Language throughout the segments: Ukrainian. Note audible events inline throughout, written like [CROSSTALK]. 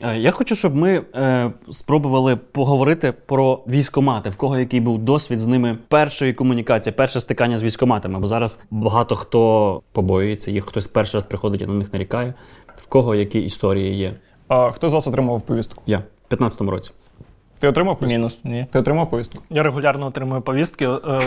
Е, Я хочу, щоб ми е, спробували поговорити про військомати, в кого який був досвід з ними першої комунікації, перше стикання з військоматами. Бо зараз багато хто побоюється їх, хтось перший раз приходить і на них нарікає. В кого які історії є? А хто з вас отримав повістку? Я в 15-му році. Ти отримав повістку? Мінус, ні. Ти отримав повістку? Я регулярно отримую повістки. Е,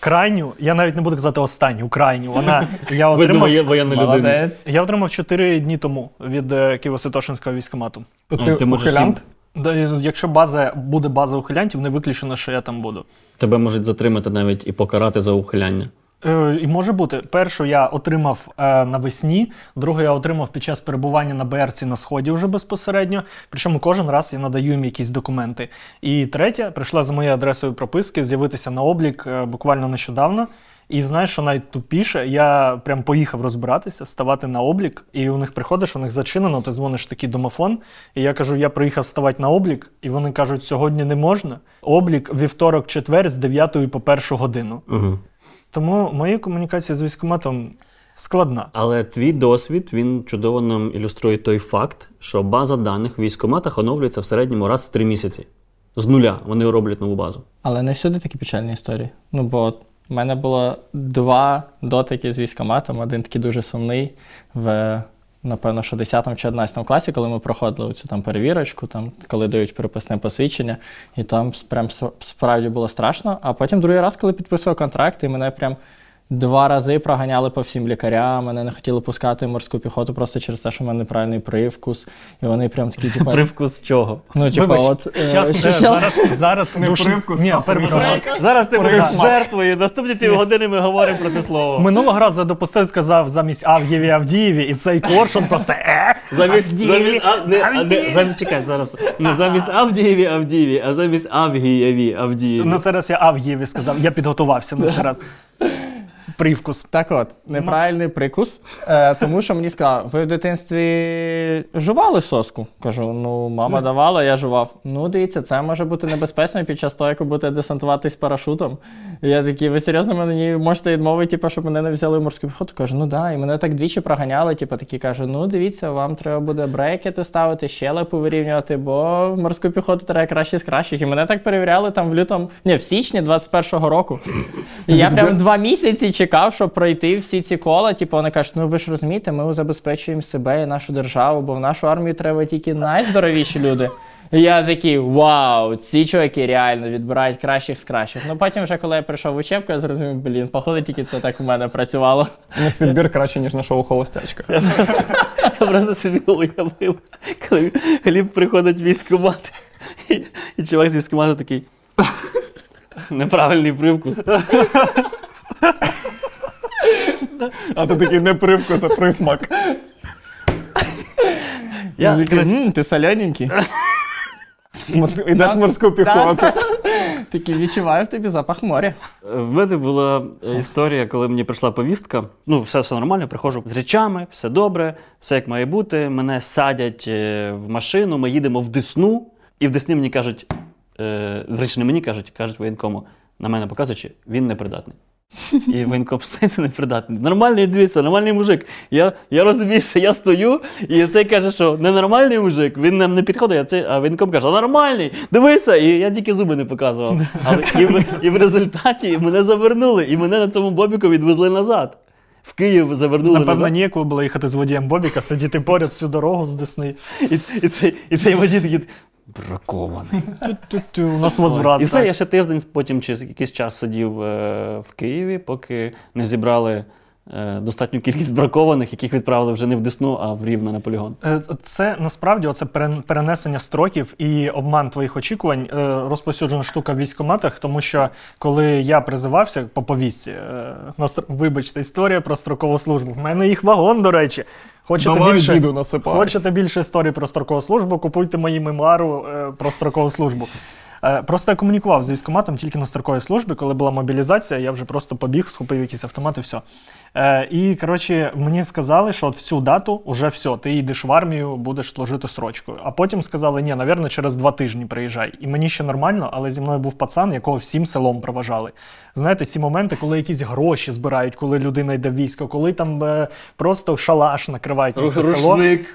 крайню, я навіть не буду казати останню, крайню. Вона я отримав. воєнна Молодець. Я отримав 4 дні тому від е, Києво-Святошинського військкомату. То ти, ти можеш ухилянт? Да, і Якщо база буде база ухилянтів, не виключено, що я там буду. Тебе можуть затримати навіть і покарати за ухиляння. Е, і може бути, першу я отримав е, навесні, другу я отримав під час перебування на БРці на сході вже безпосередньо. Причому кожен раз я надаю їм якісь документи. І третя прийшла за моєю адресою прописки з'явитися на облік е, буквально нещодавно. І знаєш, що найтупіше, я прям поїхав розбиратися, ставати на облік, і у них приходиш, у них зачинено, ти дзвониш такий домофон. І я кажу: я приїхав ставати на облік, і вони кажуть, сьогодні не можна. Облік вівторок, четвер з 9 по 1 годину. Угу. Тому моя комунікація з військкоматом складна. Але твій досвід він чудово нам ілюструє той факт, що база даних в військоматах оновлюється в середньому раз в три місяці. З нуля вони роблять нову базу. Але не всюди такі печальні історії. Ну, бо в мене було два дотики з військоматом, один такий дуже сумний в, напевно, що 10 чи 11 класі, коли ми проходили цю там перевірочку, там, коли дають переписне посвідчення, і там прям справді було страшно. А потім другий раз, коли підписував контракт, і мене прям. Два рази проганяли по всім лікарям, мене не хотіли пускати морську піхоту просто через те, що в мене неправильний привкус. І вони прям такі, [LAUGHS] типу, Привкус чого? ну, типу, Вибач, от, е, щас, е, зараз, зараз Не душ- привкус, Ні, а перепрошую. присмак. Зараз ти будеш Присмак. жертвою. Наступні півгодини ми говоримо про те слово. Минулого разу я допустив, сказав замість Авгієві Авдієві, і цей коршун просто е. Замість, Авдієві, замість, а, не, а, не, Авдієві. замість, чекай, зараз. Не замість Авдієві Авдієві, а замість Авгієві Авдієві. На це раз я Авгієві сказав, я підготувався на це раз. Привкус. Так от, неправильний прикус, е, тому що мені сказали, ви в дитинстві жували соску? Кажу, ну, мама давала, я жував. Ну, дивіться, це може бути небезпечно під час того, як ви будете десантуватись парашутом. І я такий, ви серйозно мені можете відмовити, типу, щоб мене не взяли в морську піхоту? Кажу, ну да. І мене так двічі проганяли, типу, такі кажу, ну дивіться, вам треба буде брекети ставити, щелепу вирівнювати, бо в морську піхоту треба краще з кращих. І мене так перевіряли там в лютому, ні, в січні 21-го року. І я прям два місяці чекав, щоб пройти всі ці кола. Типу, вони кажуть, ну ви ж розумієте, ми забезпечуємо себе і нашу державу, бо в нашу армію треба тільки найздоровіші люди. І я такий, вау, ці чуваки реально відбирають кращих з кращих. Ну потім, вже коли я прийшов в учебку, я зрозумів, блін, походу тільки це так у мене працювало. У них відбір краще, ніж на шоу Холостячка. Я просто собі уявив, коли Гліб приходить в військкомат, і, і чувак з військкомату такий. Неправильний привкус. А ти такий не привкус, а присмак. Я, Такий, коротше, «М, ти солененький. Морс- Ідеш морську піхоту. Такий відчуваю в тобі запах моря. В мене була е, історія, коли мені прийшла повістка. Ну, все, все нормально, приходжу з речами, все добре, все як має бути. Мене садять е, в машину, ми їдемо в Десну, і в Десні мені кажуть, е, речі, не мені кажуть, кажуть воєнкому, на мене показуючи, він непридатний. І воєнком сенсі непридатний. Нормальний, дивіться, нормальний мужик. Я, я розумію, що я стою, і цей каже, що ненормальний мужик, він нам не підходить, а, цей, а воєнком каже, а нормальний, дивися, і я тільки зуби не показував. Але і, в, і в результаті мене завернули, і мене на цьому бобіку відвезли назад. В Київ завернули Напевно, назад. ніякого було їхати з водієм Бобіка, сидіти поряд всю дорогу з Десни. І, і, цей, і цей водій такий бракований. У нас возврат. І все, я ще тиждень потім чи якийсь час сидів е, в Києві, поки не зібрали е, достатню кількість бракованих, яких відправили вже не в Десну, а в Рівне на полігон. Е, Це насправді оце перен- перенесення строків і обман твоїх очікувань розповсюджена штука в військкоматах, тому що коли я призивався по повістці, вибачте, історія про строкову службу. В мене їх вагон, до речі. Хочете Давай більше, діду насипай. хочете більше історій про строкову службу, купуйте мої мемуару е, про строкову службу. Е, Просто я комунікував з військоматом тільки на строковій службі, коли була мобілізація, я вже просто побіг, схопив якісь автомати, все. Е, і коротше, мені сказали, що от в цю дату вже все, ти йдеш в армію, будеш служити срочкою. А потім сказали, ні, навірно, через два тижні приїжджай. І мені ще нормально, але зі мною був пацан, якого всім селом проважали. знаєте, ці моменти, коли якісь гроші збирають, коли людина йде в військо, коли там е, просто шалаш накривають на село.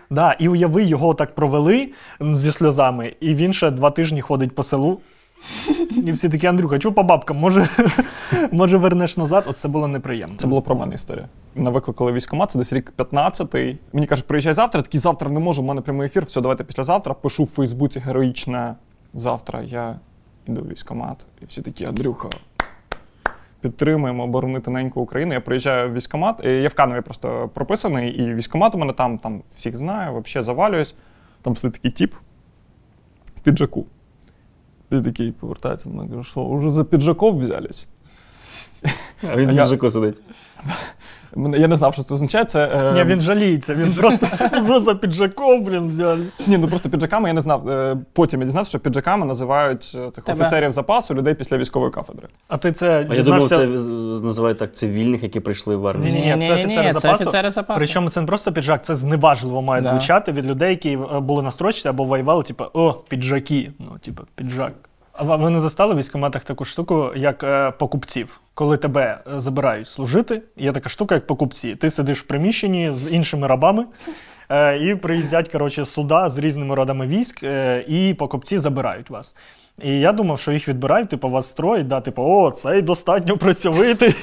Да, і уяви, його так провели зі сльозами, і він ще два тижні ходить по селу. І всі такі, Андрюха, чого по бабкам? Може, [LAUGHS] може вернеш назад? Оце було неприємно. Це була про мене історія. Мене викликали в військкомат, це десь рік 15-й. Мені кажуть, приїжджай завтра. Я такий завтра не можу, у мене прямий ефір. Все, давайте післязавтра. Пишу в Фейсбуці героїчне завтра. Я йду в військкомат. І всі такі, Андрюха. Підтримуємо оборонити неньку Україну. Я приїжджаю в військкомат. Я в Канові просто прописаний, і військкомат у мене там, там всіх знаю, взагалі завалююсь. Там сидить такий тіп в піджаку. І такий повертається каже, що вже за піджаков взялись. А він мужику сидить. Я не знав, що це означає. Це, е, Ні, він жаліється, він просто, [LAUGHS] просто піджаков, блін, взяли. Ні, ну просто піджаками я не знав. Е, Потім я дізнався, що піджаками називають е, цих офіцерів запасу людей після військової кафедри. А ти це А я думав, це називають так цивільних, які прийшли в армію. Ні-ні-ні, це Ні-ні-ні, офіцери це запасу. офіцери запасу. Причому це не просто піджак, це зневажливо має Да. звучати від людей, які е, були на строчці або воювали, типу, о, піджаки. Ну, типу, піджак. А ви не застали в військкоматах таку штуку, як е, покупців? Коли тебе е, забирають служити, є така штука, як покупці. Ти сидиш в приміщенні з іншими рабами. е, І приїздять коротше, суда з різними родами військ, е, і покупці забирають вас. І я думав, що їх відбирають, типу, вас строїть, да, типу, о, цей достатньо працьовитий,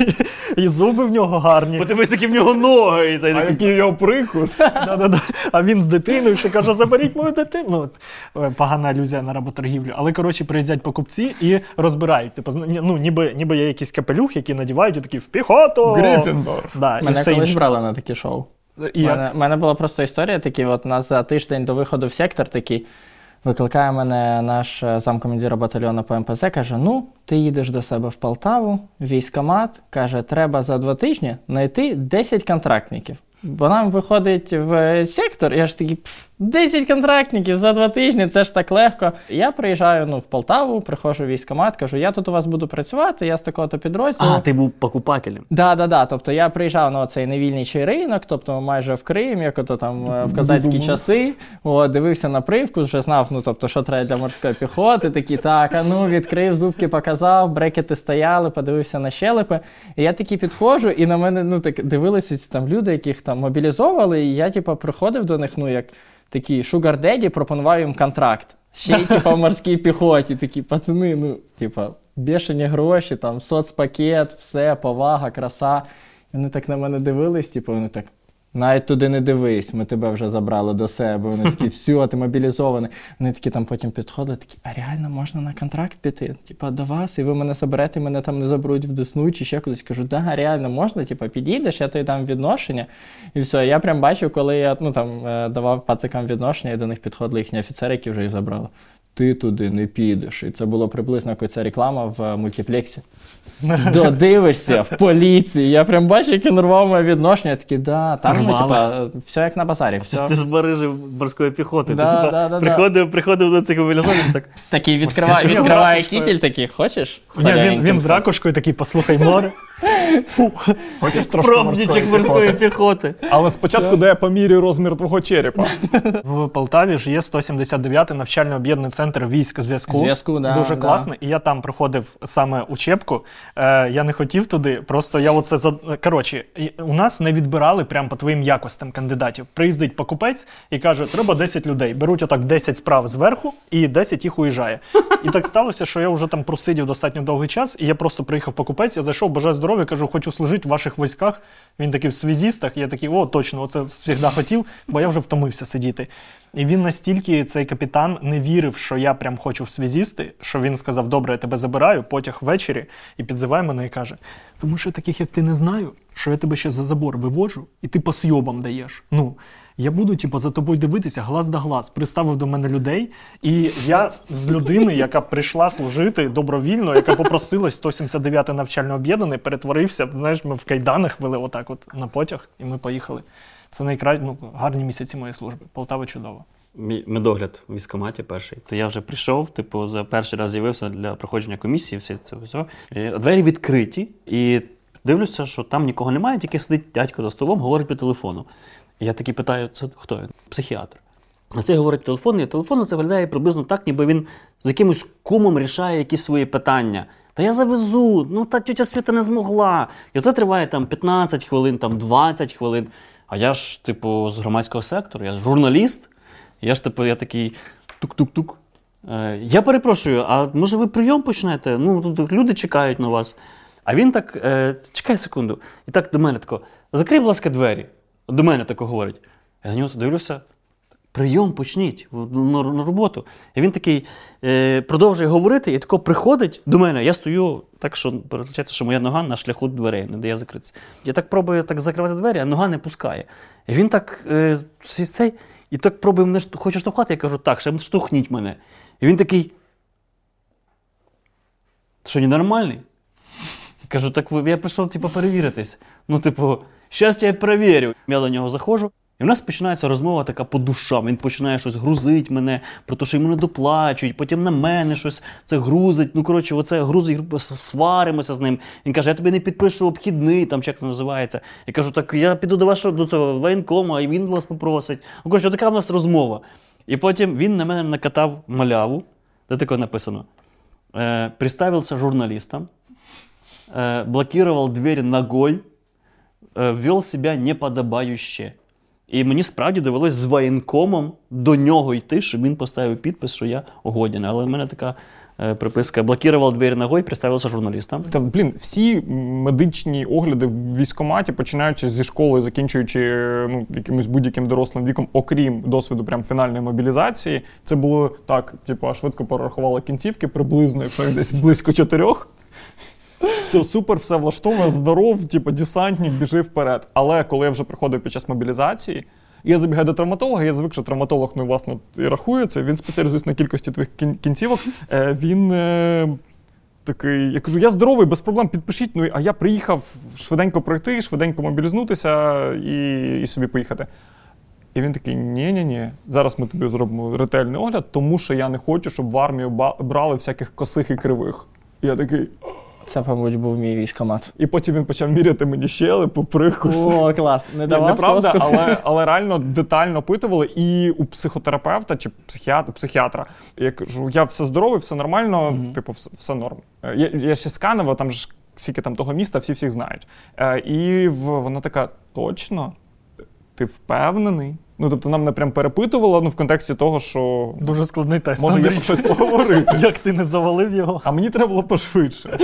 і зуби в нього гарні. Подивись, які в нього ноги. І цей А такий, який його прикус? Да-да-да. А він з дитиною ще каже: заберіть мою дитину. Ну, от, е, погана алюзія на работоргівлю. Але коротше приїздять покупці і розбирають. Типу, ну, ніби, ніби є якийсь капелюх, який надівають і такі в піхоту. Грифіндор. Да, і Мене все колись інше. брали на такі шоу. У мене, мене була просто історія такі, от нас за тиждень до виходу в сектор такий. Викликає мене наш е, замкомандира батальйону по МПЗ, каже: Ну, ти їдеш до себе в Полтаву, військомат, каже, треба за два тижні знайти 10 контрактників. Бо нам виходить в сектор, я ж такий, «Пф, 10 контрактників за два тижні, це ж так легко. Я приїжджаю ну, в Полтаву, приходжу в військкомат, кажу, я тут у вас буду працювати, я з такого-то підрозділу. А, ти був покупателем. Да, да, да. Тобто я приїжджав на цей невільничий ринок, тобто майже в Крим, як ото там е, в козацькі часи. О, дивився на привкус, вже знав, ну тобто, що треба для морської піхоти. Такі, так, а ну відкрив, зубки показав, брекети стояли, подивився на щелепи. І я такий підходжу, і на мене ну так дивилися там люди, яких там мобілізовували, і я, типу, приходив до них, ну як такий шугар деді, пропонував їм контракт. Ще й типу, в морській піхоті, такі пацани, ну, типа, бешені гроші, там, соцпакет, все, повага, краса. І вони так на мене дивились, типу, вони так. Навіть туди не дивись, ми тебе вже забрали до себе. Вони такі, [LAUGHS] все, ти мобілізований. Вони такі там потім підходять, такі, а реально можна на контракт піти? Типа до вас, і ви мене заберете, мене там не заберуть в Десну чи ще кудись. Кажу, да, реально можна, типа, підійдеш, я тобі дам відношення. І все. Я прям бачив, коли я ну, там, е, давав пацикам відношення, і до них підходили їхні офіцери, які вже їх забрали. Ти туди не підеш. І це було приблизно як ця реклама в е, мультиплексі. Додивишся в поліції. Я прям бачу, як він моє відношення. Я такий, да, там ну, типа, все як на базарі. Ти, Все. ж- ти ж барижив морської піхоти. Да, ти, типа, да, да, да. приходив, приходив до цих мобілізованих, так. [LAUGHS] Такий відкриває, відкриває кітель, такий, хочеш? Ні, він, він з ракушкою такий, послухай море. Хочеш трошки Пробнічок морської морської піхоти? Але спочатку дай я поміряю розмір твого черепа. [LAUGHS] В Полтаві ж є 179-й навчально об'єднаний центр військ зв'язку. Зв'язку, да, Дуже да. класно. І я там проходив саме учебку. Е, я не хотів туди. Просто я оце за коротше, у нас не відбирали прямо по твоїм якостям кандидатів. Приїздить покупець і каже: треба 10 людей. Беруть отак 10 справ зверху, і 10 їх уїжджає. І так сталося, що я вже там просидів достатньо довгий час, і я просто приїхав покупець. Я зайшов, бажаю здоров'я, кажу, хочу служити в ваших військах. Він такий в связістах. Я такий, о, точно, оце завжди хотів, бо я вже втомився сидіти. І він настільки, цей капітан, не вірив, що я прям хочу в связісти, що він сказав: Добре, я тебе забираю, потяг ввечері, і підзиває мене і каже: Тому що таких, як ти, не знаю, що я тебе ще за забор вивожу, і ти по сйобам даєш. Ну, я буду, типу, за тобою дивитися глаз да глаз. Приставив до мене людей, і я з людини, яка прийшла служити добровільно, яка попросилась 179 навчально об'єднаний, перетворився. Знаєш, ми в кайданах вели отак, от на потяг, і ми поїхали. Це найкраще, ну, гарні місяці моєї служби. Полтава чудово. Мій медогляд у військкоматі перший. То я вже прийшов, типу, за перший раз з'явився для проходження комісії, все це все. Двері відкриті, і дивлюся, що там нікого немає, тільки сидить дядько за столом, говорить по телефону. І я такий питаю, це хто він? Психіатр. А це говорить телефон, і телефон це виглядає приблизно так, ніби він з якимось кумом рішає якісь свої питання. Та я завезу, ну та тетя Свята не змогла. І це триває там 15 хвилин, там 20 хвилин. А я ж, типу, з громадського сектору, я ж журналіст. Я ж, типу, я такий тук-тук-тук. Е, я перепрошую, а може ви прийом почнете? Ну, тут люди чекають на вас. А він так, е, чекай секунду, і так до мене тако, закрий, будь ласка, двері. До мене тако говорить. Я на нього дивлюся, прийом почніть в- на, роботу. І він такий е, продовжує говорити, і тако приходить до мене. Я стою так, що передбачається, що моя нога на шляху дверей, не дає закритися. Я так пробую так закривати двері, а нога не пускає. І він так е, цей, і так пробує мене хоче штовхати. Я кажу, так, ще штовхніть мене. І він такий. Що, ненормальний? Я Кажу, так я прийшов типу, перевіритись. Ну, типу, щас я перевірю. Я до нього заходжу, і в нас починається розмова така по душам. Він починає щось грузить мене, про те, що йому не доплачують, потім на мене щось це грузить. Ну, коротше, оце грузить, гру- с- сваримося з ним. Він каже, я тобі не підпишу обхідний, там чи як це називається. Я кажу, так я піду до вашого до цього воєнкома, і він вас попросить. Ну, коротше, така в нас розмова. І потім він на мене накатав маляву, де таке написано. Э, представился журналистом, э, блокировал дверь ногой, э, вел себя неподобающе. І мені справді довелось з воєнкомом до нього йти, щоб він поставив підпис, що я годен. Але в мене така е, приписка: блокував двері ногою, представився журналістом. Та блін, всі медичні огляди в військкоматі, починаючи зі школи, закінчуючи ну, якимось будь-яким дорослим віком, окрім досвіду прям фінальної мобілізації, це було так: типу, швидко порахували кінцівки, приблизно, якщо десь близько чотирьох. Все супер, все влаштовано, здоров, типу, десантник, біжи вперед. Але коли я вже приходив під час мобілізації, я забігаю до травматолога, я звик, що травматолог ну, власне і рахується. Він спеціалізується на кількості твоїх кін- кінцівок. Е, він е, такий, я кажу, я здоровий, без проблем, підпишіть. Ну, а я приїхав швиденько пройти, швиденько мобілізнутися і, і собі поїхати. І він такий: ні-ні-ні, зараз ми тобі зробимо ретельний огляд, тому що я не хочу, щоб в армію брали всяких косих і кривих. І я такий. Це, мабуть, був мій військомат. І потім він почав міряти мені щелепу, прикуси. О, клас. Не Ні, давав Неправда, соску? але, [LAUGHS] але реально детально опитували і у психотерапевта чи психіатра, психіатра. Я кажу, я все здоровий, все нормально, типу, все, все норм. Е, Я, я ще сканував, там ж скільки там того міста, всі всіх знають. Е, і вона така: точно? Ти впевнений? Ну, тобто, нам не прям перепитувала, ну в контексті того, що Дуже складний тест. може про щось поговорити. Як ти не завалив його? А мені треба було пошвидше.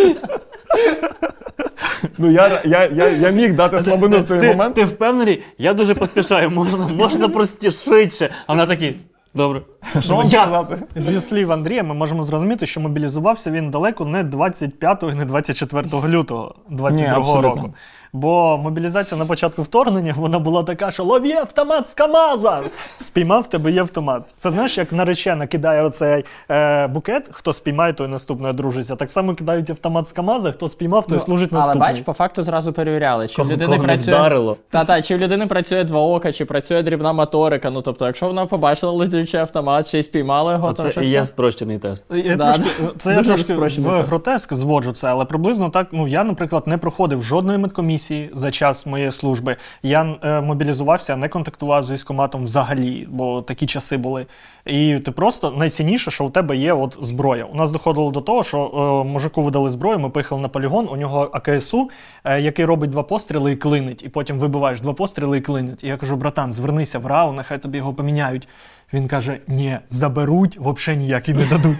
Ну, я, я, я, я міг дати слабину в цей ти, момент. ти впевнений? Я дуже поспішаю, можна, можна простіше, швидше. А вона такі, добре. [LAUGHS] Що вам Я- сказати? Зі слів Андрія, ми можемо зрозуміти, що мобілізувався він далеко не 25 і не 24 лютого 22 абсолютно. року. Бо мобілізація на початку вторгнення вона була така, що лові автомат з КАМАЗа! Спіймав тебе є автомат. Це знаєш, як наречена кидає оцей е, букет, хто спіймає, той наступний одружиться. Так само кидають автомат з КАМАЗа, хто спіймав, той Ну, служить Але бач, по факту зразу перевіряли, чи в людини кого працює. вдарило. Та та чи в людини працює два ока, чи працює дрібна моторика. Ну тобто, якщо вона побачила летючий автомат, ще й спіймала його, то Це що і є все. спрощений тест. Я Да, трошки, це я трошки спрощений в тест. гротеск зводжу це, але приблизно так. Ну я, наприклад, не проходив жодної медкомісії за час моєї служби. Я е, мобілізувався, не контактував з військкоматом взагалі, бо такі часи були. І ти просто найцінніше, що у тебе є от зброя. У нас доходило до того, що е, мужику видали зброю, ми поїхали на полігон, у нього АКСУ, е, який робить два постріли і клинить, і потім вибиваєш два постріли і клинить. І я кажу, братан, звернися в РАУ, нехай тобі його поміняють. Він каже: ні, заберуть, взагалі ніякий не дадуть.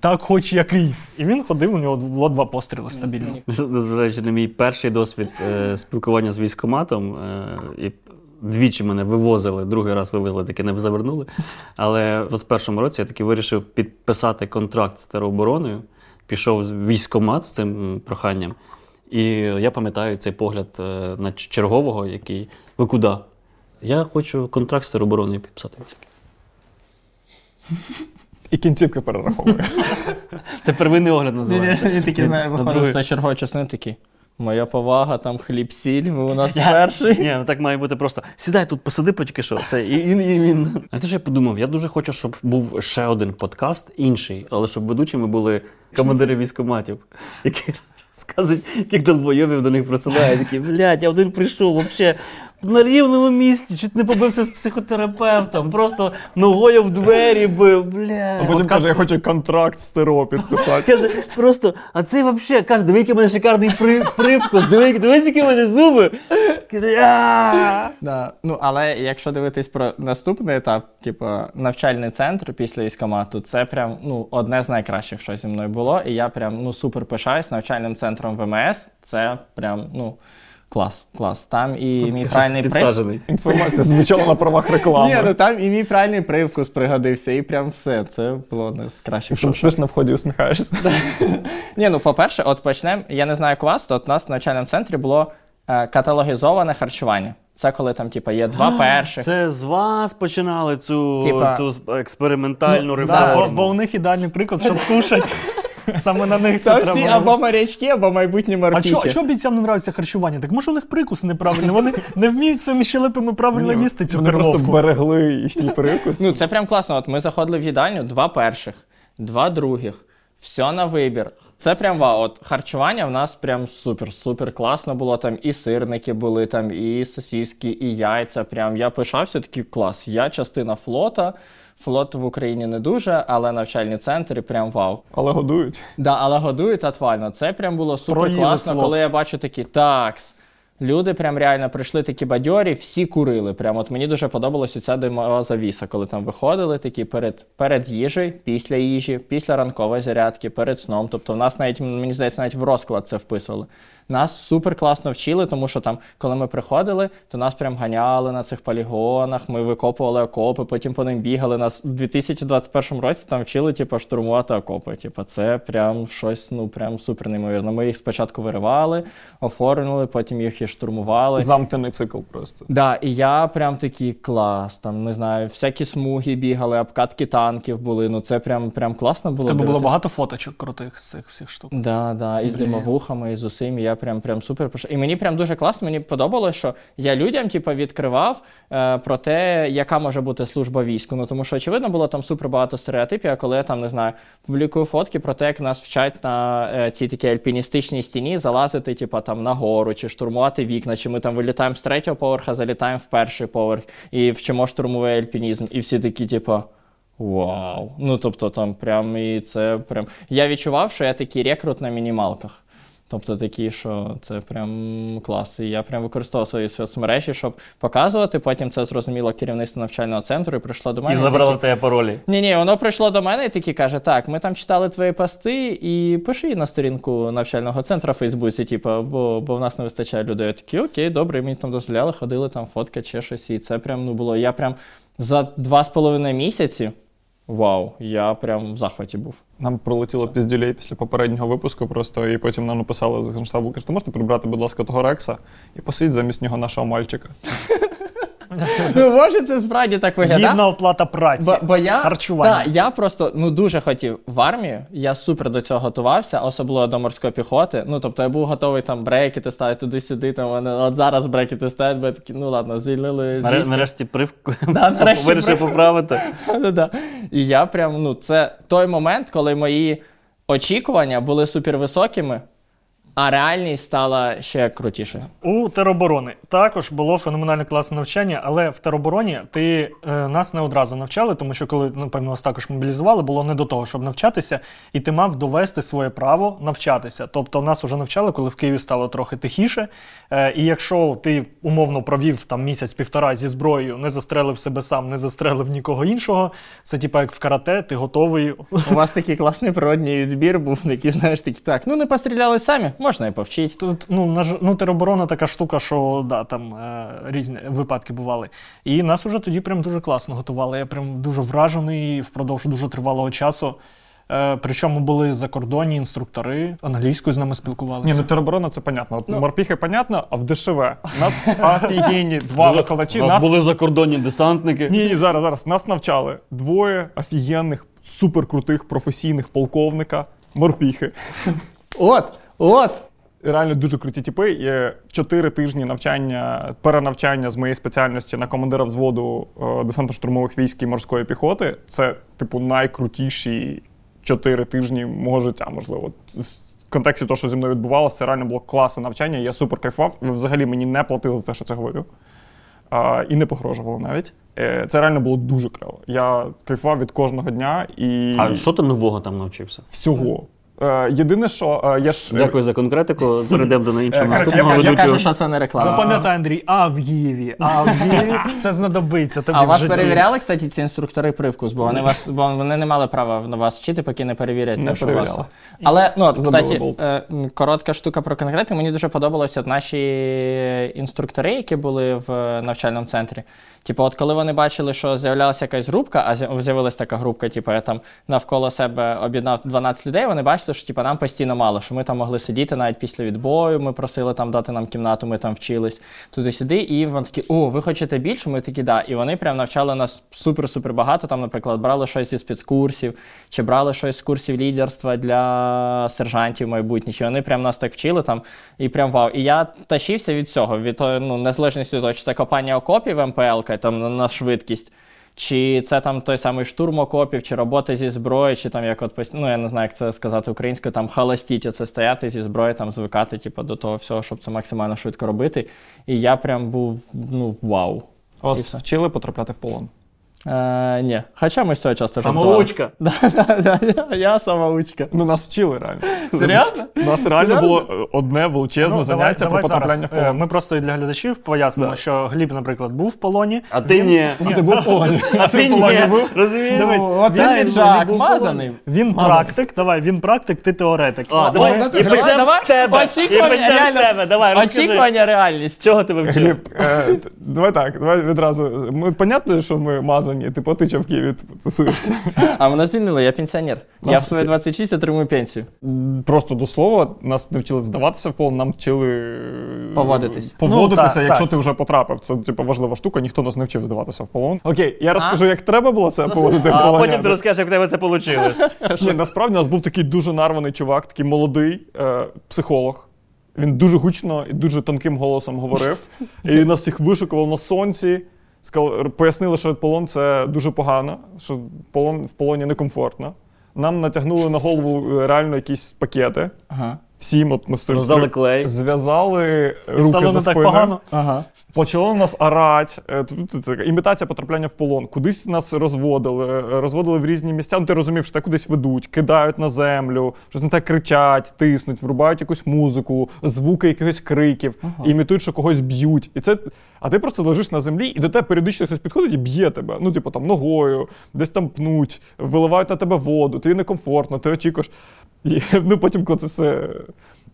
Так, хоч якийсь. І він ходив, у нього було два постріли стабільно. Незважаючи на мій перший досвід е, спілкування з військкоматом, е, і двічі мене вивозили, другий раз вивезли, таки не завернули. Але в 21-му році я таки вирішив підписати контракт з теробороною, пішов в військкомат з цим проханням. І я пам'ятаю цей погляд е, на чергового, який ви куди? Я хочу контракт з теробороною підписати. І кінцівки перераховує. [LAUGHS] Це первинний огляд називається. він такий знає, На виходить з чергової частини такий. Моя повага, там хліб сіль, ви у нас перший. Ні, ну так має бути просто. Сідай тут, посиди потільки що. Це і, і, і він. Знаєте, що я подумав? Я дуже хочу, щоб був ще один подкаст, інший, але щоб ведучими були командири військоматів, які [LAUGHS] розказують, яких долбойовів до них присилають. Такі, блядь, я один прийшов, взагалі на рівному місці, чуть не побився з психотерапевтом, просто ногою в двері бив. Бля. А потім каже, я хочу контракт з ТРО підписати. Каже, просто, а цей взагалі каже, диви, який в мене шикарний при, привкус, диви, дивись, які в мене зуби. Каже, Да. Ну, але якщо дивитись про наступний етап, типу навчальний центр після військомату, це прям ну, одне з найкращих, що зі мною було. І я прям ну, супер пишаюсь навчальним центром ВМС. Це прям ну, клас, клас. Там і мій правильний привкус. підсаджений. Інформація звучала на правах реклами. [LAUGHS] Ні, ну там і мій правильний привкус пригодився, і прям все. Це було одне з кращих. Там що- сидиш на вході усміхаєшся. [LAUGHS] Ні, ну по-перше, от почнемо. Я не знаю як у вас, то от у нас в навчальному центрі було е, каталогізоване харчування. Це коли там, типу, є два перших. Це з вас починали цю, Типа- цю експериментальну Ну, Да, реформу. бо, бо у них ідеальний приклад, щоб [LAUGHS] кушать. Саме на них це всі або морячки, або майбутні А морпіхи. чого чо бійцям не нравиться харчування? Так може у них прикус неправильний? Вони не вміють своїми щелепами правильно Ні, їсти цю Вони просто перловку. берегли їхній прикус. Ну, це прям класно. От ми заходили в їдальню, два перших, два других, все на вибір. Це прям вау. От харчування в нас прям супер, супер класно було. Там і сирники були, там і сосиски, і яйця. Прям я пишався такий клас. Я частина флота. Флот в Україні не дуже, але навчальні центри прям вау. Але годують. Да, але годують отвально. Це прям було супер класно, коли я бачу такі такс. Люди прям реально прийшли такі бадьорі, всі курили. Прям от мені дуже подобалась ця димова завіса, коли там виходили такі перед, перед їжею, після їжі, після ранкової зарядки, перед сном. Тобто, в нас навіть мені здається, навіть в розклад це вписували. Нас супер класно вчили, тому що там, коли ми приходили, то нас прям ганяли на цих полігонах, ми викопували окопи, потім по ним бігали. Нас у 2021 році там вчили, типу, штурмувати окопи. Типу, це прям щось, ну прям супер неймовірно. Ми їх спочатку виривали, оформлювали, потім їх і штурмували. Замкнений цикл просто. Да, і я прям такий клас. Там не знаю, всякі смуги бігали, обкатки танків були. Ну це прям прям класно було. Тебе було багато фоточок крутих з цих всіх штук. Да, да, і з димовухами, і з усім. Я прям прям супер І мені прям дуже класно. Мені подобалось, що я людям, типу, відкривав е, про те, яка може бути служба війську. Ну тому що очевидно було там супер багато стереотипів. А коли я там не знаю, публікую фотки про те, як нас вчать на е, цій такій альпіністичній стіні залазити, типу, там на гору, чи штурмувати вікна, чи ми там вилітаємо з третього поверха, залітаємо в перший поверх і вчимо штурмовий альпінізм. І всі такі, типу. Вау. Ну тобто там прям і це прям. Я відчував, що я такий рекрут на мінімалках. Тобто такі, що це прям клас. І я прям використовував свої соцмережі, щоб показувати. Потім це зрозуміло керівництво навчального центру і прийшло до мене. І такі, тебе паролі. ні, ні, воно прийшло до мене і такі каже: так, ми там читали твої пости, і пиши на сторінку навчального центру в Фейсбуці, типу, бо, бо в нас не вистачає людей. Я такі, окей, добре, мені там дозволяли, ходили там фоткати чи щось. І це прям ну було. Я прям за два з половиною місяці. Вау, я прям в захваті був. Нам пролетіло піздюлей після попереднього випуску просто, і потім нам написали з генштабу, кажуть, можете прибрати, будь ласка, того Рекса і посидіть замість нього нашого мальчика. [LAUGHS] Ну, може, це справді так виглядає. Гідна оплата праці. Бо, бо я, Харчування. Та, я просто ну, дуже хотів в армію, я супер до цього готувався, особливо до морської піхоти. Ну, тобто я був готовий там брекети ставити туди-сюди, там вони, от зараз брекети ставлять, бо я такий, ну ладно, звільнили Наре- Нарешті привку [LAUGHS] Да, нарешті вирішив поправити. [LAUGHS] Да-да-да. І я прям, ну, це той момент, коли мої очікування були супервисокими, а реальність стала ще крутішою. У тероборони також було феноменальне класне навчання, але в теробороні ти е, нас не одразу навчали, тому що коли напевно нас також мобілізували, було не до того, щоб навчатися, і ти мав довести своє право навчатися. Тобто нас вже навчали, коли в Києві стало трохи тихіше. Е, і якщо ти умовно провів там місяць-півтора зі зброєю, не застрелив себе сам, не застрелив нікого іншого, це типа як в карате, ти готовий. У вас такий класний природній відбір був, який, знаєш, такі, так, ну не постріляли самі, можна і повчити. Тут ну, ну, тероборона така штука, що да, там е, різні випадки бували. І нас уже тоді прям дуже класно готували. Я прям дуже вражений впродовж дуже тривалого часу. Е, причому були закордонні інструктори, англійською з нами спілкувалися. Ні, ну тероборона це понятно. От Ну. морпіхи понятно, а в ДШВ. Нас [LAUGHS] офігенні два викладачі. У нас Нас... були закордонні десантники. Ні, ні, зараз, зараз. Нас навчали двоє офігенних, суперкрутих професійних полковника, морпіхи. От, от. Реально дуже круті типи. Є чотири тижні навчання, перенавчання з моєї спеціальності на командира взводу е, десантно-штурмових військ і морської піхоти. Це, типу, найкрутіші чотири тижні мого життя, можливо. В контексті того, що зі мною відбувалося, це реально було класне навчання. Я супер кайфував. Ви взагалі мені не платили за те, що це говорю. а, і не погрожували навіть. Е, Це реально було дуже кльово. Я кайфував від кожного дня і А що ти нового там навчився? всього. Е, Єдине, що е, я ж Дякую за конкретику. Перейдемо до іншого Е, наступного Я, я ведучого. кажу, що це не реклама. Запам'ятай, Андрій, Авгієві. Авгієві це знадобиться тобі А в вас житті. перевіряли, кстати, ці інструктори привкус, бо вони вас, бо вони не мали права на вас вчити, поки не перевірять Не те, що вас. Але ну, от, кстати, коротка штука про конкретику. Мені дуже подобалося от наші інструктори, які були в навчальному центрі. Типу, от коли вони бачили, що з'являлася якась групка, а з'явилася така групка, типу, я там навколо себе об'єднав 12 людей, вони бачили, що типу, нам постійно мало, що ми там могли сидіти навіть після відбою, ми просили там дати нам кімнату, ми там вчились туди-сюди, і вони такі, о, ви хочете більше? Ми такі, да. І вони прям навчали нас супер-супер багато. Там, наприклад, брали щось із спецкурсів, чи брали щось з курсів лідерства для сержантів майбутніх. І вони прям нас так вчили там, і прям вау. І я тащився від цього, від ну, незалежності того, чи це копання окопів МПЛ, там на швидкість. Чи це там той самий штурм окопів, чи робота зі зброєю, чи там як от ну я не знаю, як це сказати українською, там халастіть, оце стояти зі зброєю, там звикати, типу, до того всього, щоб це максимально швидко робити. І я прям був ну вау. вас вчили потрапляти в полон. Е, ні, хоча ми з цього часто Самоучка. [LAUGHS] Да, да, да, я самоучка. Ну, нас вчили реально. Серйозно? У [LAUGHS] нас реально Серйозно? було одне величезне Ну, заняття давай про потрапляння зараз. в полон. Е, Ми просто і для глядачів пояснимо, що Гліб, наприклад, був в полоні. А ти ні. А ти був в полоні? А ти ні. Розумієш? Дивись, оце піджак, мазаний. Він практик, давай, він практик, ти теоретик. А, давай, і почнемо з тебе. І Очікування, почнемо з тебе. Давай, розкажи. Очікування реальність. Чого ти вивчив? Гліб, е, давай так, давай відразу. Понятно, що ми мазані, типу, ти чого в Києві тусуєшся. А мене звільнили, я пенсіонер. Ну, Я в свої 26 отримую пенсію. Просто до слова, нас не вчили здаватися в полон, нам вчили е, Поводитись. поводитися, Ну, так, якщо так. ти вже потрапив. Це типу важлива штука, ніхто нас не вчив здаватися в полон. Окей, я розкажу, як треба було це поводити [LAUGHS] в А полоні. потім ти розкажеш, як в тебе це вийшло. [LAUGHS] Ні, насправді у нас був такий дуже нарваний чувак, такий молодий е, психолог. Він дуже гучно і дуже тонким голосом говорив. [LAUGHS] І нас всіх вишукував на сонці. Пояснили, що полон це дуже погано, що полон в полоні некомфортно. Нам натягнули на голову е, реально якісь пакети. Ага. Всім, от ми. Роздали клей. Зв'язали руки Стало за не так погано. Ага. Почало нас орать. Е, тут- тут така Імітація потрапляння в полон. Кудись нас розводили, е, розводили в різні місця. Ну, ти розумів, що те кудись ведуть, кидають на землю, щось не так кричать, тиснуть, врубають якусь музику, звуки якихось криків, імітують, що когось б'ють. І це. А ти просто лежиш на землі, і до тебе періодично хтось підходить і б'є тебе. Ну, типу, там ногою, десь там пнуть, виливають на тебе воду, тобі некомфортно, ти очікуєш. І [LAUGHS] ну, потім, коли це все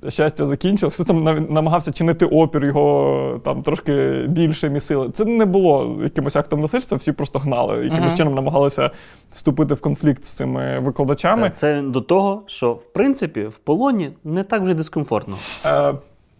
щастя закінчилось, хто там намагався чинити опір, його там трошки більше місили. Це не було якимось актом насильства, всі просто гнали, якимось Мгм. чином намагалися вступити в конфлікт з цими викладачами. Це до того, що в принципі в полоні не так вже дискомфортно. Е,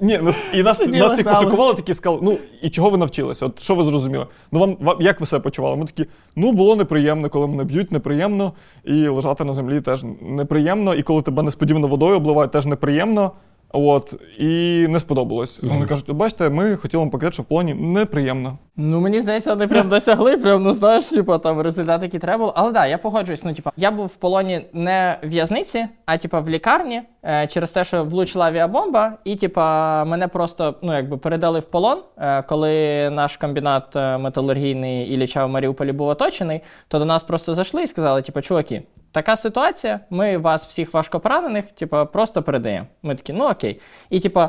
ні, нас, і нас, Сиділи, нас їх пошикували, такі сказали, ну і чого ви навчилися? От що ви зрозуміли? Ну вам, вам як ви себе почували? Ми такі, ну було неприємно, коли мене б'ють, неприємно, і лежати на землі теж неприємно, і коли тебе несподівано водою обливають, теж неприємно. От, і не сподобалось. Вони кажуть, бачите, ми хотіли вам показати, що в полоні неприємно. Ну мені здається, вони прям [LAUGHS] досягли, прям, ну знаєш, типу, там результат, який треба було. Але да, я погоджуюсь. Ну, типу, я був в полоні не в в'язниці, а типу в лікарні е, через те, що влучила авіабомба, і типу, мене просто ну, якби передали в полон. Е, коли наш комбінат е, металургійний Ілліча в Маріуполі був оточений, то до нас просто зайшли і сказали: типу, чуваки, така ситуація, ми вас всіх важкопоранених, типу, просто передаємо. Ми такі, ну окей. І типу,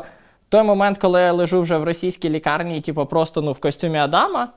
той момент, коли я лежу вже в російській лікарні, типу, просто ну, в костюмі Адама.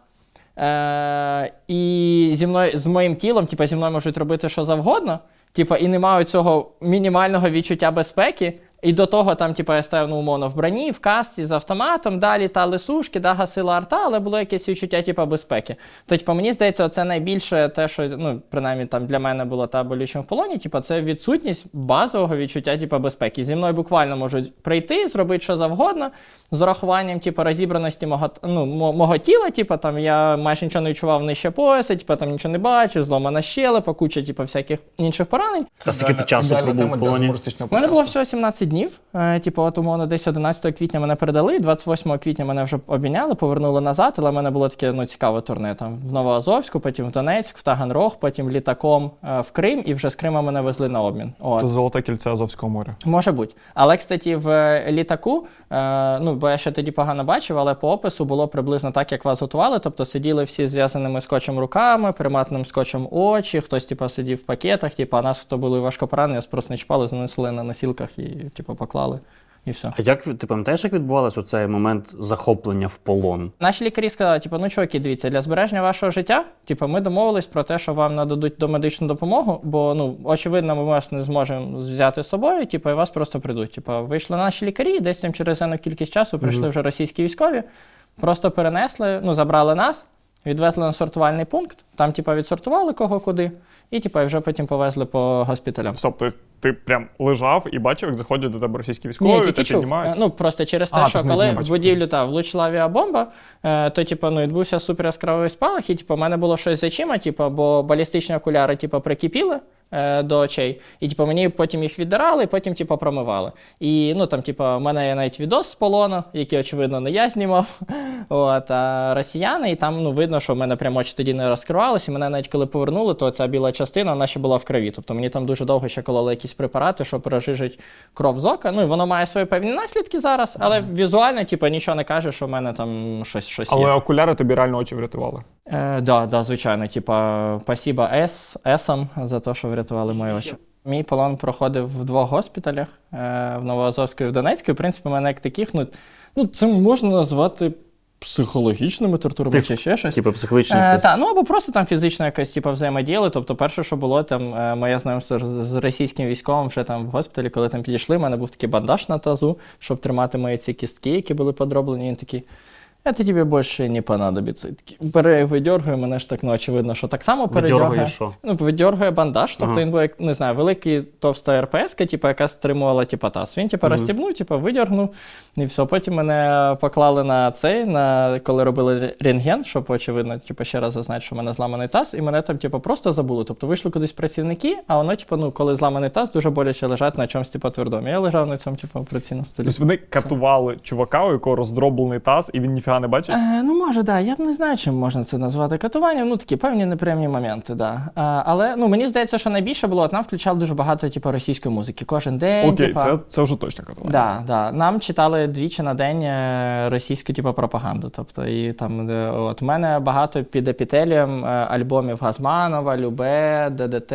Е, і зі мною, з моїм тілом, типу, зі мною можуть робити що завгодно. Типу, і не маю цього мінімального відчуття безпеки. І до того там, типу, я стояв ну, умовно в броні, в касці з автоматом, далі літали сушки, да, гасила арта, але було якесь відчуття типу, безпеки. То, типу, мені здається, це найбільше те, що ну, принаймні там для мене було та болючим в полоні, типу, це відсутність базового відчуття типу, безпеки. Зі мною буквально можуть прийти, зробити що завгодно, з урахуванням типу, розібраності мого, ну, мо- мого тіла, типу, там, я майже нічого не відчував нижче пояса, типу, там нічого не бачив, зломана щелепа, куча типу, всяких інших поранень. А скільки ти часу пробув в полоні? У мене було всього 17 10 днів. Е, типу, от умовно, десь 11 квітня мене передали, 28 квітня мене вже обміняли, повернули назад, але в мене було таке ну, цікаве турне. Там в Новоазовську, потім в Донецьк, в Таганрог, потім літаком е, в Крим, і вже з Крима мене везли на обмін. От. Це золоте кільце Азовського моря. Може бути. Але, кстати, в е, літаку, е, ну, бо я ще тоді погано бачив, але по опису було приблизно так, як вас готували. Тобто сиділи всі зв'язаними скотчем руками, приматним скотчем очі, хтось, типу, сидів в пакетах, типу, а нас, хто були важко поранені, нас просто не чіпали, занесли на носілках і, типу, поклали. І все. А як ти пам'ятаєш, як відбувався цей момент захоплення в полон? Наші лікарі сказали, типу, ну чуваки, дивіться, для збереження вашого життя, типу, ми домовились про те, що вам нададуть домедичну допомогу, бо ну очевидно, ми вас не зможемо взяти з собою, типу, і вас просто прийдуть. Типу, вийшли наші лікарі, і десь там через енну кількість часу прийшли вже російські військові, просто перенесли, ну забрали нас, відвезли на сортувальний пункт, там, типу, відсортували кого куди, і типу, вже потім повезли по госпіталям. Стоп, ти, ти прям лежав і бачив, як заходять до тебе російські військові, Ні, та чув. піднімають. Е, Ну просто через те, А, що ти ж не коли бачив. в будівлю та влучила авіабомба, е, то типу, ну, відбувся супер яскравий спалах, і типу, в мене було щось з очима, типу, бо балістичні окуляри типу, прикипіли. е, До очей, і типу, мені потім їх віддирали, і потім типу, промивали. І ну там, типу, в мене є навіть відос з полону, який, очевидно, не я знімав. [LAUGHS] От, а росіяни, і там ну, видно, що в мене прямо очі тоді не розкривалися. І мене навіть коли повернули, то ця біла частина вона ще була в крові. Тобто мені там дуже довго ще кололи якісь препарати, щоб прожижить кров з ока. Ну і воно має свої певні наслідки зараз, але візуально, типу, нічого не каже, що в мене там щось, щось Але є. окуляри тобі реально очі врятували. Е, да, да, звичайно. Типа, спасибо С, Есам за те, що врятували мої очі. Мій полон проходив в двох госпіталях е, в Новоазовську і в Донецьку. І, в принципі, мене як таких, ну, ну це можна назвати психологічними тортурами чи ще щось. Типу психологічний Е, тиск. та, ну або просто там фізично якось типу, взаємодіяли. Тобто, перше, що було, там моя моє знайомство з, з російським військовим вже там в госпіталі, коли там підійшли, в мене був такий бандаж на тазу, щоб тримати мої ці кістки, які були подроблені. Він такий. Это тебе більше не Бере, видергує, мене ж так, ну, очевидно, що так само Видьоргує передергує. що? Ну, видергує бандаж, тобто Ага. він був, як, не знаю, великий товста РПС, типу, яка стримувала типу, таз. Він, типу, Мгм. розстібнув, типу, видергнув, і все. Потім мене поклали на цей, на коли робили рентген, щоб, очевидно, типу, ще раз зазнати, що в мене зламаний таз, і мене там, типу, просто забули. Тобто вийшли кудись працівники, а воно, типу, ну, коли зламаний таз, дуже боляче лежати на чомусь, типу, твердому. Я лежав на цьому, типу, операційному столі. Тобто вони катували чувака, у якого роздроблений таз, і він ніфіга не бачить. Е, ну, може, да. Я б не знаю, чим можна це назвати катуванням. Ну, такі певні неприємні моменти, да. А, але ну, мені здається, що найбільше було, от нам включали дуже багато типу, російської музики. Кожен день. Окей, типа, це, це вже точно катування. Да, да. Нам читали двічі на день е, російську типу, пропаганду. Тобто, і там, от, у мене багато під епітелієм е, альбомів Газманова, Любе, ДДТ.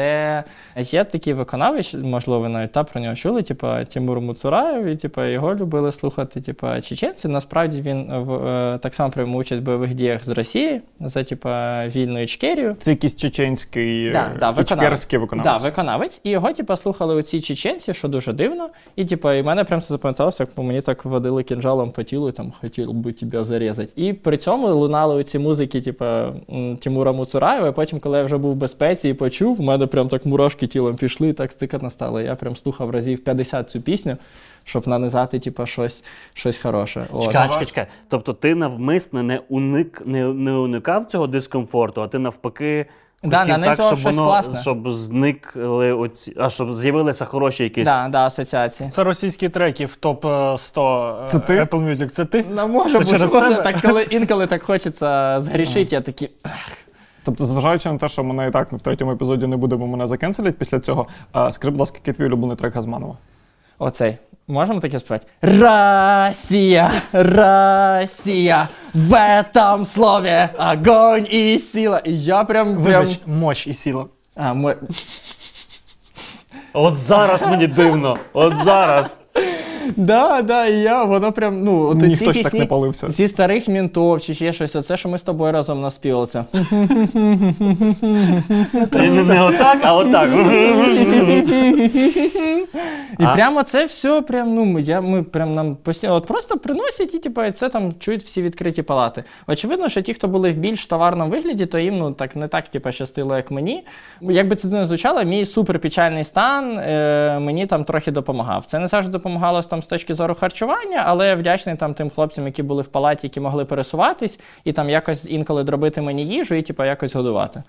Є такий виконавець, можливо, навіть та про нього чули, типу, Тимур Муцураєв, і типу, його любили слухати типу, чеченці. Насправді він в, е, так само приймав участь в бойових діях з Росії за типу, вільну Ічкерію. Це якийсь чеченський Да, да, виконавець. виконавець. Да, виконавець. І його, типу, слухали оці чеченці, що дуже дивно. І, типу, і мене прям це запам'яталося, як мені так водили кінжалом по тілу, і там хотів би тебе зарізати. І при цьому лунали оці музики, типу, м, Тимура Муцураєва. І потім, коли я вже був в безпеці і почув, в мене прям так мурашки тілом пішли, так стикатно стало. Я прям слухав разів 50 цю пісню, щоб нанизати, типу, щось, щось хороше. От. Чекай, чекай, чекай. Тобто ти навмисне не уник, не, не уникав цього дискомфорту, а ти навпаки. Да, хотів так, щоб щось воно класне. щоб зникли оці, а щоб з'явилися хороші якісь. Да, да, асоціації. Це російські треки в топ е, 100 е, Це ти? Apple Music. Це ти? Ну, може Це бути, через може, так, коли інколи так хочеться згрішити, я такий. Тобто, зважаючи на те, що мене і так в третьому епізоді не буде, бо мене закенселять після цього. Скажи, будь ласка, який твій улюблений трек Газманова? Оцей. Можемо таке співати? Росія! Росія! в этом слові огонь і сила. І я прям, прям... Вибач, мощ і сила. А, мо... От зараз мені дивно. От зараз. Да, да, і я, воно прям, ну, от ці Ніхто ж так пісні не палився. Зі старих мінтов чи ще щось, оце, що ми з тобою разом наспівалися. Не, не отак, а отак. І А? прямо це все, прям, ну, ми- я, ми прям нам постійно от просто приносять і типу, і це там чують всі відкриті палати. Очевидно, що ті, хто були в більш товарному вигляді, то їм ну, так, не так типу, щастило, як мені. Як би це не звучало, мій суперпечальний стан е, мені там трохи допомагав. Це не завжди допомагало там, з точки зору харчування, але я вдячний там, тим хлопцям, які були в палаті, які могли пересуватись, і там якось інколи дробити мені їжу і типу, якось годувати.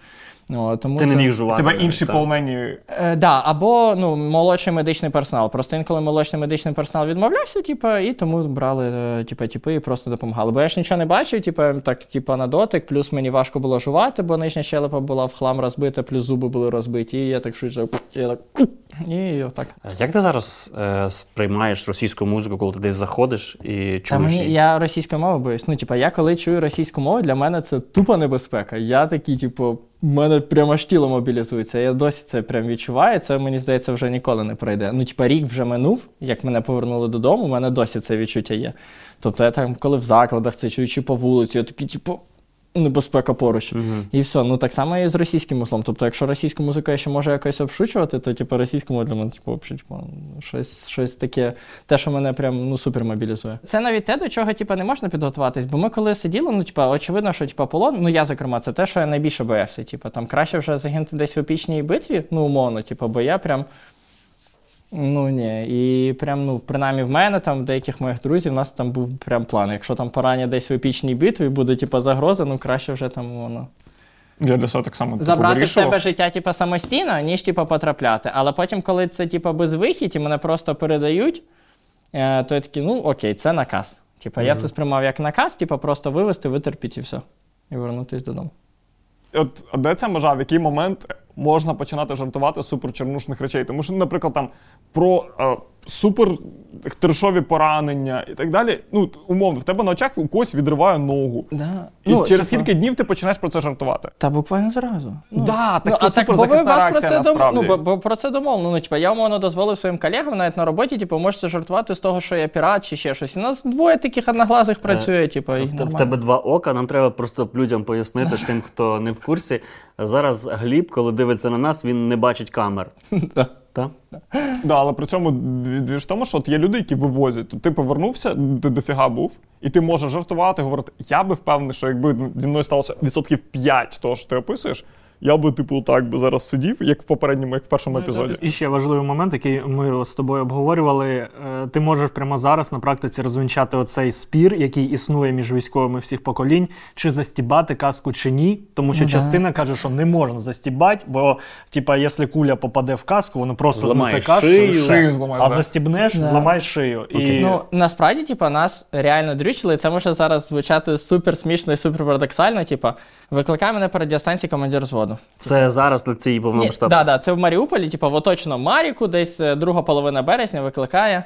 О, тому Ти не міг жувати. Тебе інші так. полонені. Е, да, або ну, молодший медичний персонал. Просто інколи молодший медичний персонал відмовлявся, типу, і тому брали е, типу, типи і просто допомагали. Бо я ж нічого не бачив, типу, так, типу, на дотик, плюс мені важко було жувати, бо нижня щелепа була в хлам розбита, плюс зуби були розбиті. І я так швидше. Я так, і отак. Як ти зараз е, сприймаєш російську музику, коли ти десь заходиш і чуєш? Та мені її? я російською мовою боюсь. Ну, типа, я коли чую російську мову, для мене це тупа небезпека. Я такий, типу, в мене прямо аж тіло мобілізується. Я досі це прям відчуваю. Це мені здається вже ніколи не пройде. Ну, типа, рік вже минув, як мене повернули додому, у мене досі це відчуття є. Тобто, я там, коли в закладах це чую, чи по вулиці, я такий, типу. Небезпека поруч. Мгм. І все. Ну так само і з російським музлом. Тобто, якщо російську музику я ще можу якось обшучувати, то типу російську мову для мене типу, взагалі, типу, щось, щось таке, те, що мене прям ну супер мобілізує. Це навіть те, до чого типу, не можна підготуватись. Бо ми коли сиділи, ну типу, очевидно, що типу, полон, ну я зокрема, це те, що я найбільше боявся. Типу, там краще вже загинути десь в епічній битві, ну умовно, типу, бо я прям. Ну ні, і прям, ну, принаймні в мене, там, в деяких моїх друзів, у нас там був прям план. Якщо там поранення десь в епічній битві буде, типу, загроза, ну краще вже там воно. Я для себе так само типу, Забрати в себе життя, типу, самостійно, ніж типу, потрапляти. Але потім, коли це типу, безвихідь і мене просто передають, е, то я такий, ну окей, це наказ. Типу, я це сприймав як наказ, типу, просто вивезти, витерпіти і все. І вернутися додому. От а де ця межа, в який момент можна починати жартувати з суперчорнушних речей? Тому що, наприклад, там про е, супер трешові поранення і так далі. Ну, умовно, в тебе на очах у когось відриває ногу. Да. І Ну, через типу, скільки днів ти починаєш про це жартувати? Та буквально зразу. Ну, Да, так це а суперзахисна бо ви вас реакція, про це дом- насправді. Ну, бо, бо про це домовлено. Ну, типу, я умовно дозволив своїм колегам навіть на роботі, типу, можете жартувати з того, що я пірат чи ще щось. У нас двоє таких одноглазих працює, типу, і В, те- в нормально. тебе два ока, нам треба просто людям пояснити, тим, хто не в курсі. Зараз Гліб, коли дивиться на нас, він не бачить камер. [LAUGHS] Так? Да, але при цьому дві- дві ж тому, що от є люди, які вивозять. То ти повернувся, ти дофіга був, і ти можеш жартувати, говорити. Я би впевнений, що якби зі мною сталося відсотків 5 того, що ти описуєш, я би, типу, так би зараз сидів, як в попередньому, як в першому епізоді. І ще важливий момент, який ми з тобою обговорювали. Е, Ти можеш прямо зараз на практиці розвінчати оцей спір, який існує між військовими всіх поколінь, чи застібати каску чи ні. Тому що Ну да. частина каже, що не можна застібати, бо, типа, якщо куля попаде в каску, воно просто Зламає знесе каску, шию. і. Шию зламаєш, а да. застібнеш, Да. зламаєш шию. І Ну, насправді, типа, нас реально дрючили, і це може зараз звучати супер смішно і супер парадоксально. Типа, викликає мене по радіостанції командир зводу. Це зараз на цій Ні, повномасштабній. да, да, це в Маріуполі, типа, в оточно Маріку, десь е, друга половина березня викликає.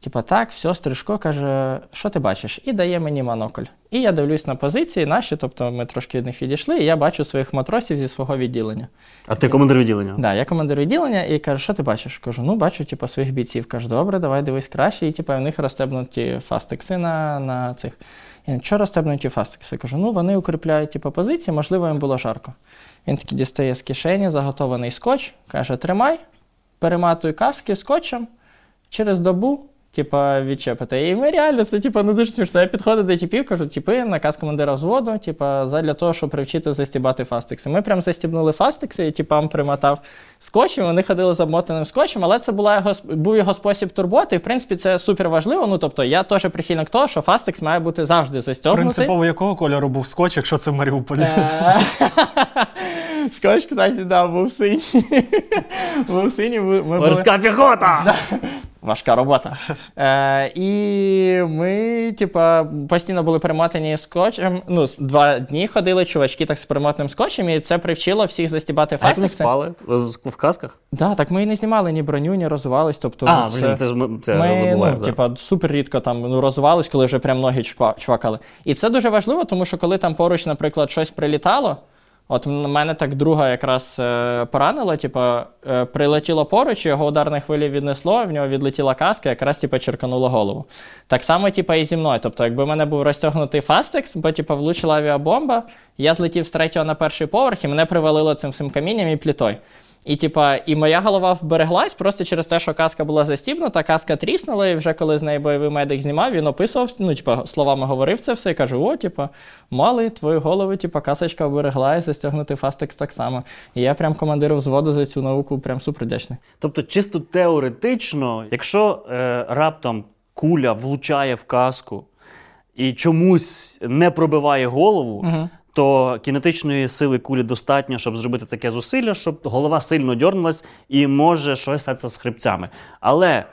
Типа, так, все, Стрижко каже, що ти бачиш? І дає мені монокль. І я дивлюсь на позиції наші, тобто ми трошки від них відійшли, і я бачу своїх матросів зі свого відділення. А ти командир відділення? Да, я командир відділення і кажу, що ти бачиш? Кажу, ну бачу, типу, своїх бійців. Кажу, добре, давай дивись краще. І типу, в них розстебнуті фастекси на, на цих. І що розстебнуті Я Кажу, ну вони укріпляють типу, позиції, можливо, їм було жарко. Він такий дістає з кишені заготований скотч, каже: тримай, перематуй каски скотчем через добу. Типа відчепити. І ми реально це типа, ну дуже смішно. Я підходжу до типів, кажу, типи, наказ командира взводу, типа, задля того, щоб привчити застібати фастекси. Ми прям застібнули фастекси, і типам примотав скотчем, вони ходили з обмотаним скотчем, але це була його, був його спосіб турботи. І в принципі це супер важливо. Ну тобто я теж прихильник того, що фастекс має бути завжди застібнутий. принципово якого кольору був скотч, якщо це в Маріуполі? Е, [LAUGHS] [LAUGHS] Скотч, кстати, да, був синій. Був синій. ми- ми були- Морська піхота! Важка робота. Е, і ми, типа, постійно були перемотані скотчем. Ну, два дні ходили чувачки так з перемотаним скотчем, і це привчило всіх застібати А як фастекси. спали? З- В касках? Да, так ми і не знімали ні броню, ні розвивались. Тобто, А, ну, блін, це ж ми це ми забуваємо. ну, да. типа, супер рідко там ну, розвивались, коли вже прям ноги чва- чвакали. І це дуже важливо, тому що коли там поруч, наприклад, щось прилітало. От на мене так друга якраз е, поранила, типу, е, прилетіло поруч, його ударне хвилі віднесло, в нього відлетіла каска, якраз типу, черкануло голову. Так само, типу, і зі мною. Тобто, якби в мене був розтягнутий фастекс, бо типу, влучила авіабомба, я злетів з третього на перший поверх, і мене привалило цим всім камінням і плітою. І, типа, і моя голова вбереглась просто через те, що каска була застібнута, каска тріснула, і вже коли з неї бойовий медик знімав, він описував, ну, типа, словами говорив це все і каже: о, типа, малий, твою голову, типа, касочка вберегла і застягнути фастекс так само. І я прям командиру взводу за цю науку прям супер вдячний. Тобто, чисто теоретично, якщо е, раптом куля влучає в каску і чомусь не пробиває голову, Мгм. То кінетичної сили кулі достатньо, щоб зробити таке зусилля, щоб голова сильно дьорнулась і може щось статися з хребцями. Але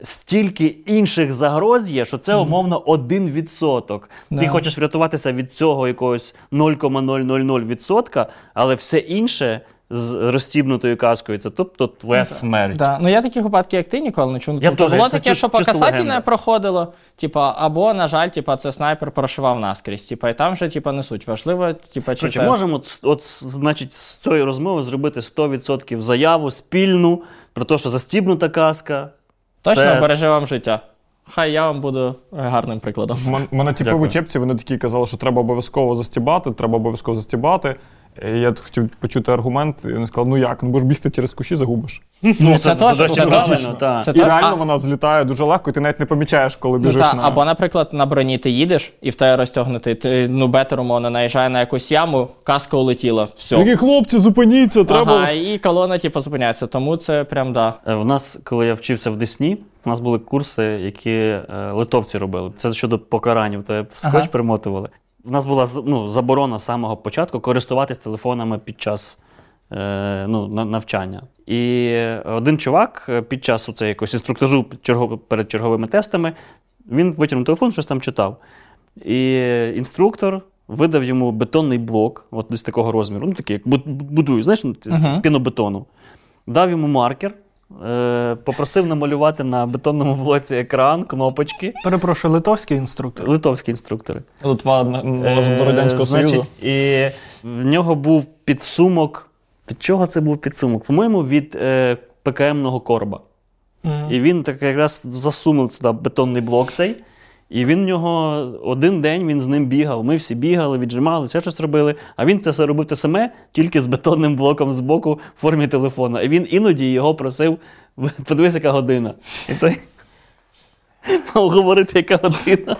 стільки інших загроз є, що це умовно 1%. Ти хочеш врятуватися від цього якогось 0,000%, але все інше з розстібнутою каскою це тобто твоя смерть. Да. Ну я такі випадки, як ти ніколи не чув. Я Тобто теж, було це таке, чи- що по касаті не проходило. Типа, або, на жаль, типа, це снайпер прошивав наскрізь. Типа, і там вже типа не суть. Важливо, типа, чи Короче, це... можемо от, от, значить, з цієї розмови зробити 100% заяву спільну про те, що застібнута каска. точно це- береже вам життя. Хай я вам буду гарним прикладом. Мене типи в учебці, вони такі казали, що треба обов'язково застібати, треба обов'язково застібати. Я хотів почути аргумент, і вони сказали, ну як, ну будеш бігти через куші, загубиш. Ну, це, це, теж- правильно, точно. так. Це І то- реально а- вона злітає дуже легко, і ти навіть не помічаєш, коли Ну, біжиш та, на. Або, наприклад, на броні ти їдеш і в тебе розтягнутий, ти, ну, бетер, умовно, наїжджає на якусь яму, каска улетіла, все. Такі хлопці, зупиніться, треба. Ага, і колона, типу, зупиняється. Тому це прям да. Е, У нас, коли я вчився в Десні, у нас були курси, які е, литовці робили. Це щодо покаранів, то скотч Ага. примотували. У нас була ну, заборона з самого початку користуватись телефонами під час е, ну, навчання. І один чувак е, під час оце, якогось інструктажу перед черговими тестами він витягнув телефон, щось там читав. І інструктор видав йому бетонний блок, от десь такого розміру, ну такий, як будую, знаєш, ну, з Мгм. пінобетону. Дав йому маркер, е, попросив намалювати на бетонному блоці екран, кнопочки. Перепрошую, литовський інструктор. Литовські інструктори. Литва належить до Радянського Союзу. І в нього був підсумок. Від чого це був підсумок? По-моєму, від е, ПКМного короба. Мгм. І він так якраз засунув туди бетонний блок цей. І він в нього один день він з ним бігав. Ми всі бігали, віджимали, ще щось робили. А він це все робив те саме, тільки з бетонним блоком збоку в формі телефона. І він іноді його просив: [LAUGHS] подивись, яка година. І [LAUGHS] мав говорити, яка година.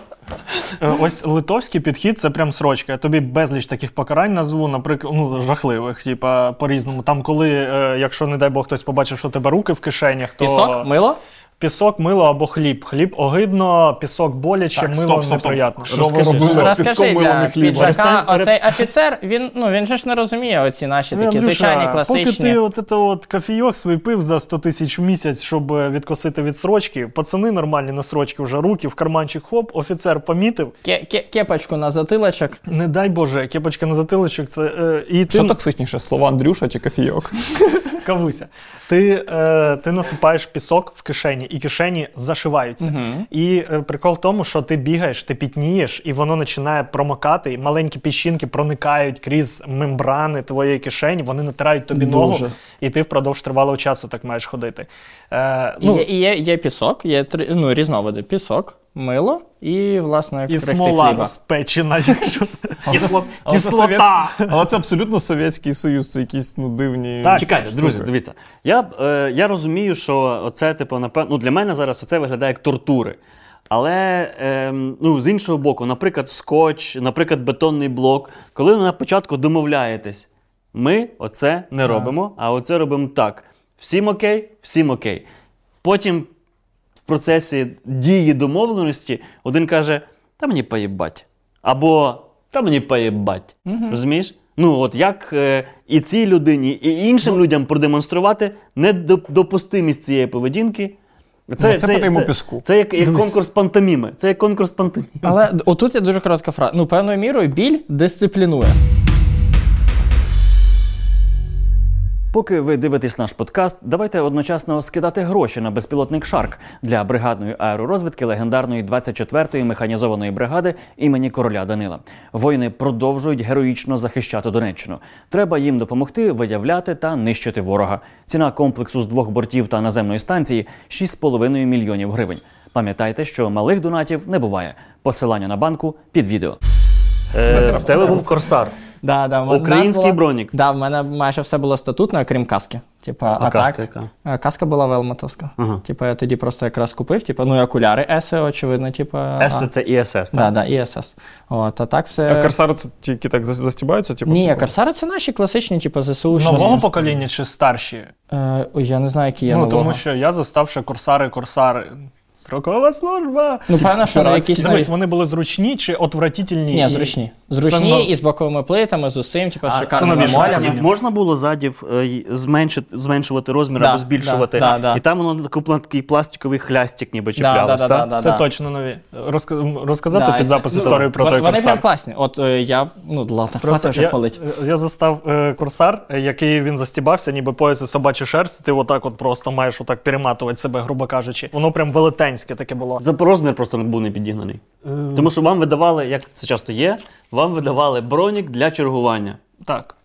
Е, Ось литовський підхід це прям срочка. Я тобі безліч таких покарань назву, наприклад, ну, жахливих, типа по-різному. Там, коли, е, якщо, не дай Бог, хтось побачив, що у тебе руки в кишенях, то Пісок, мило. Пісок, мило або хліб. Хліб огидно, пісок боляче, Так, мило стоп, стоп, стоп. неприятно. Що ви робили з Розкажи піском милом і хлібом? піджака, оцей офіцер, він, ну, він же ж не розуміє оці наші Ну, такі Андрюша, звичайні класичні. Поки ти от, це от кофійок свій пив за 100 тисяч в місяць, щоб е, відкосити від строчки, пацани нормальні на строчки вже руки в карманчик хоп, офіцер помітив. Ке- ке- Кепочку на затилочок. Не дай Боже, кепочка на затилочок, це е, і ти Що токсичніше, слова Андрюша чи кофійок? [LAUGHS] кавуся. Ти, е, ти насипаєш пісок в кишені, і кишені зашиваються. Угу. І е, прикол в тому, що ти бігаєш, ти пітнієш, і воно починає промокати, і маленькі піщинки проникають крізь мембрани твоєї кишені, вони натирають тобі ногу, і ти впродовж тривалого часу так маєш ходити. Е, ну, є, є, є пісок, є ну, різновиди. Пісок, мило і, власне, і смола хліба. розпечена, [LAUGHS] якщо це Кислота. Але це абсолютно Совєтський Союз, це якісь ну, дивні. Так. Чекайте, друзі, дивіться. Я, е, я розумію, що оце, типу, напевно, ну, для мене зараз оце виглядає як тортури. Але е, ну, з іншого боку, наприклад, скотч, наприклад, бетонний блок, коли ви на початку домовляєтесь, ми оце не робимо, а оце робимо так. Всім окей, всім окей. Потім процесі дії домовленості один каже: та мені поїбать. Або та мені поїбать. Розумієш? Ну, от як е, і цій людині, і іншим людям продемонструвати недопустимість цієї поведінки. Насипати йому піску. Це як, як конкурс пантоміми. Це як конкурс пантоміми. Але отут є дуже коротка фраза. Ну, певною мірою біль дисциплінує. Поки ви дивитесь наш подкаст, давайте одночасно скидати гроші на безпілотник Шарк для бригадної аеророзвідки легендарної 24-ї механізованої бригади імені короля Данила. Воїни продовжують героїчно захищати Донеччину. Треба їм допомогти виявляти та нищити ворога. Ціна комплексу з двох бортів та наземної станції 6,5 мільйонів гривень. Пам'ятайте, що малих донатів не буває. Посилання на банку під відео. Е, в тебе був корсар. Да, да, Український була- бронік. Да, в мене майже все було статутно, крім каски. Типа, а, каска так, яка? е, Каска була велмотовська. Ага. Типа, я тоді просто якраз купив, типа, ну і окуляри Еси, очевидно, типа. С це, це ІСС, так? Да, да, і СС. От, а так все. А корсари це тільки так застібаються? Типу, Ні, корсари це наші класичні, типу, ЗСУ. нового покоління чи старші? Е, я не знаю, які є ну, нового. тому що я застав ще корсари, корсари. Срокова служба. Ну, певно, що на якісь Дивись, нові... вони були зручні чи отвратительні? Ні, і- зручні. Зручні Це, ну, і з боковими плитами, з усім, типу, шикарно. це нові Можна було задів е, зменшити, зменшувати розмір Да, або збільшувати, да, да, да. і там воно такий, пластиковий хлястик ніби чіплялось, да, так? да, да, Це да. точно нові. Розка- Розказати Да, під запис це- історію ну, про вони- той Вони корсар. прям класні. От е, я, ну, ладно, хватить вже я, хвалить. я застав е, корсар, е, який він застібався, ніби пояс і собачий шерсть. Ти отак от просто маєш отак перематувати себе, грубо кажучи. Воно прям велетенське таке було. Розмір просто не був не підігнаний. Тому що вам видавали, як це часто є, вам видавали бронік для чергування. Так.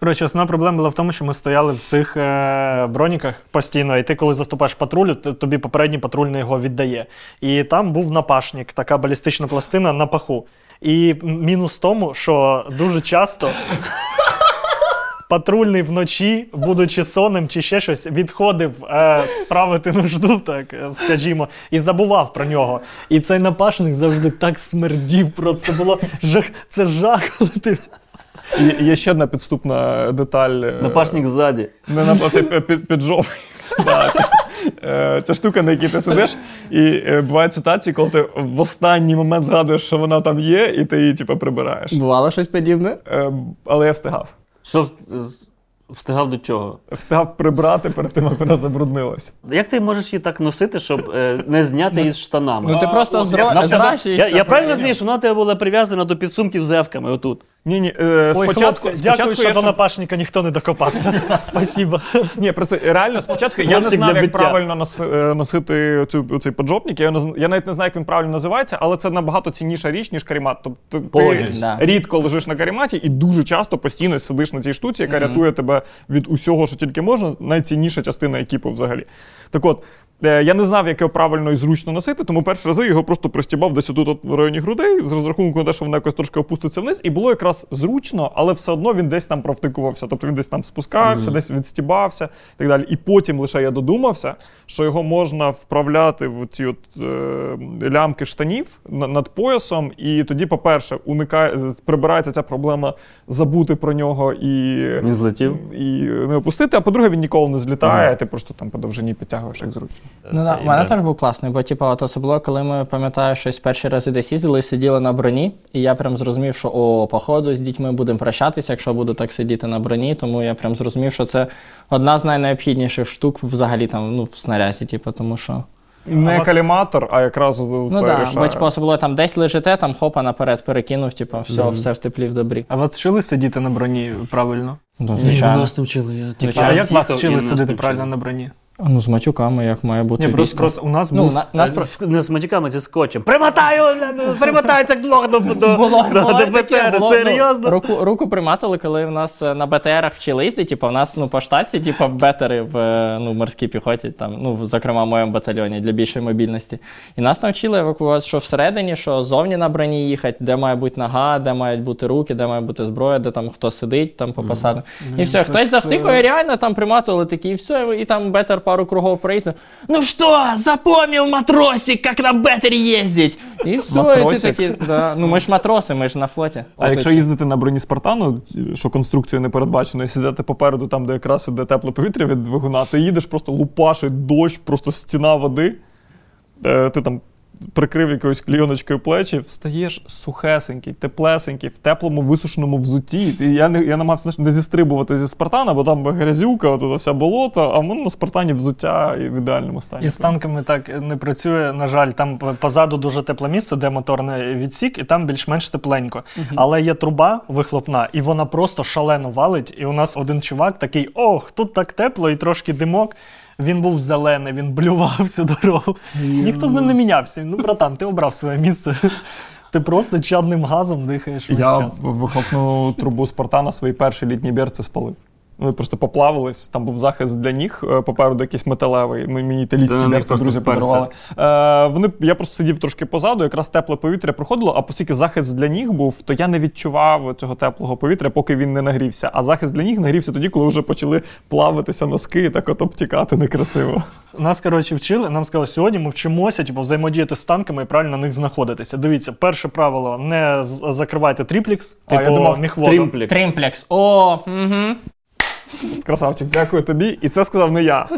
Коротше, основна проблема була в тому, що ми стояли в цих е, броніках постійно, і ти, коли заступаєш патрулю, тобі попередній патрульний його віддає. І там був напашник, така балістична пластина на паху. І мінус в тому, що дуже часто. Патрульний вночі, будучи сонним чи ще щось, відходив е, справити нужду, так е, скажімо, і забував про нього. І цей напашник завжди так смердів. Просто було жах. Це жах, коли ти є ще одна підступна деталь. е, Напашник ззаді. Не на під, піджов. [LAUGHS] Да, це, е, Ця штука, на якій ти сидиш, і е, бувають ситуації, коли ти в останній момент згадуєш, що вона там є, і ти її типу, прибираєш. Бувало щось подібне? Е, Але я встигав. Що вс- з- встигав до чого? Встигав прибрати перед тим, як вона забруднилась. Як ти можеш її так носити, щоб е, не зняти із штанами? Ну ти просто зращуєшся. Я, я правильно розумію, що вона тебе була прив'язана до підсумків з евками отут. Ні, ні, е, Ой, спочатку, хлопці, спочатку дякую, що до напашника ніхто не докопався. [LAUGHS] Спасибо. Ні, просто реально спочатку я не знав, як правильно е, носити цю, цей поджопник. Я, я навіть не знаю, як він правильно називається, але це набагато цінніша річ, ніж карімат. Тобто ти рідко лежиш на каріматі і дуже часто постійно сидиш на цій штуці, яка рятує тебе від усього, що тільки можна. Найцінніша частина екіпу взагалі. Так от. Е, Я не знав, як його правильно і зручно носити, тому перші рази його просто пристібав десь тут в районі грудей, з розрахунку на те, що воно якось трошки опуститься вниз, і було якраз зручно, але все одно він десь там провтикувався. Тобто він десь там спускався, десь відстібався і так далі. І потім лише я додумався, що його можна вправляти в ці от е, лямки штанів на- над поясом. І тоді, по-перше, уникає прибирається ця проблема забути про нього і, Він злетів. і не опустити. А по-друге, він ніколи не злітає, ти просто там по довжині підтягуєш як зручно. Ну, да, у мене теж був класний, бо типу, от особливо, коли ми пам'ятаю, щось перші рази десь їздили, сиділи на броні, і я прям зрозумів, що о, походу з дітьми будемо прощатися, якщо буду так сидіти на броні. Тому я прям зрозумів, що це одна з найнеобхідніших штук взагалі там ну, в снарязі, типу, тому що. Не вас- каліматор, а якраз Ну це так, рішає. бо типу, особливо там десь лежите, там хопа наперед перекинув, типу, все, все в теплі в добрі. А вас вчили сидіти на броні правильно? Ну, звичайно. не вчили. Я тільки А як вас вчили нас вчили. правильно на броні? Ну, з матюками, як має бути. Ні, просто, просто у нас Ну, був. на, нас Е, з- Не з матюками, зі скотчем. Примотаю! е, Примотаю цих двох до, до, Було, до, було до БТР. було, Серйозно? Ну, руку, руку приматили, коли в нас е, на БТРах вчили їздити, типу, в нас ну, по штатці, типу, бетери в е, ну, морській піхоті, там, ну, в- зокрема, в моєму батальйоні для більшої мобільності. І нас там вчили евакуацію, що всередині, що зовні на броні їхати, де має бути нога, де мають бути руки, де має бути зброя, де там хто сидить, там по посадам. І все, хтось завтикує, реально там приматували такі, і все, і там бетер пару кругов проїздив. Ну що, запомнил матросик, як на бетері їздить? І все, і ти Матросик? такі, да. ну ми ж матроси, ми ж на флоті. А якщо їздити на броні Спартану, що конструкцією не передбачено, і сідати попереду, там, де якраз іде тепле повітря від двигуна, ти їдеш, просто лупашить дощ, просто стіна води. Е, Ти там прикрив якоюсь клійоночкою плечі, встаєш сухесенький, теплесенький, в теплому висушеному взутті. І я не я намагався не зістрибувати зі Спартана, бо там грязюка, от, вся болото, а в мене на Спартані взуття і в ідеальному стані. І з танками так не працює. На жаль, там позаду дуже тепле місце, де моторний відсік, і там більш-менш тепленько. Але є труба вихлопна, і вона просто шалено валить. І у нас один чувак такий: ох, тут так тепло і трошки димок. Він був зелений, він блював всю дорогу. Ніхто з ним не мінявся. Ну, братан, ти обрав своє місце. [LAUGHS] Ти просто чадним газом дихаєш весь Я час. вихлопну трубу Спартана свої перші літні бірці спалив. Вони просто поплавились, там був захист для ніг, е, попереду якийсь металевий. Мені італійські на них друзі подарували. Е, вони, я просто сидів трошки позаду, якраз тепле повітря проходило, а оскільки захист для ніг був, то я не відчував цього теплого повітря, поки він не нагрівся. А захист для ніг нагрівся тоді, коли вже почали плавитися носки і так от обтікати некрасиво. Нас, коротше, вчили. Нам сказали, сьогодні ми вчимося типу, взаємодіяти з танками і правильно на них знаходитися. Дивіться, перше правило: не закривайте тріплікс, А, я типу думав, міхводу. Трімплік. Тримплекс. О, угу. Красавчик, дякую тобі. І це сказав не я.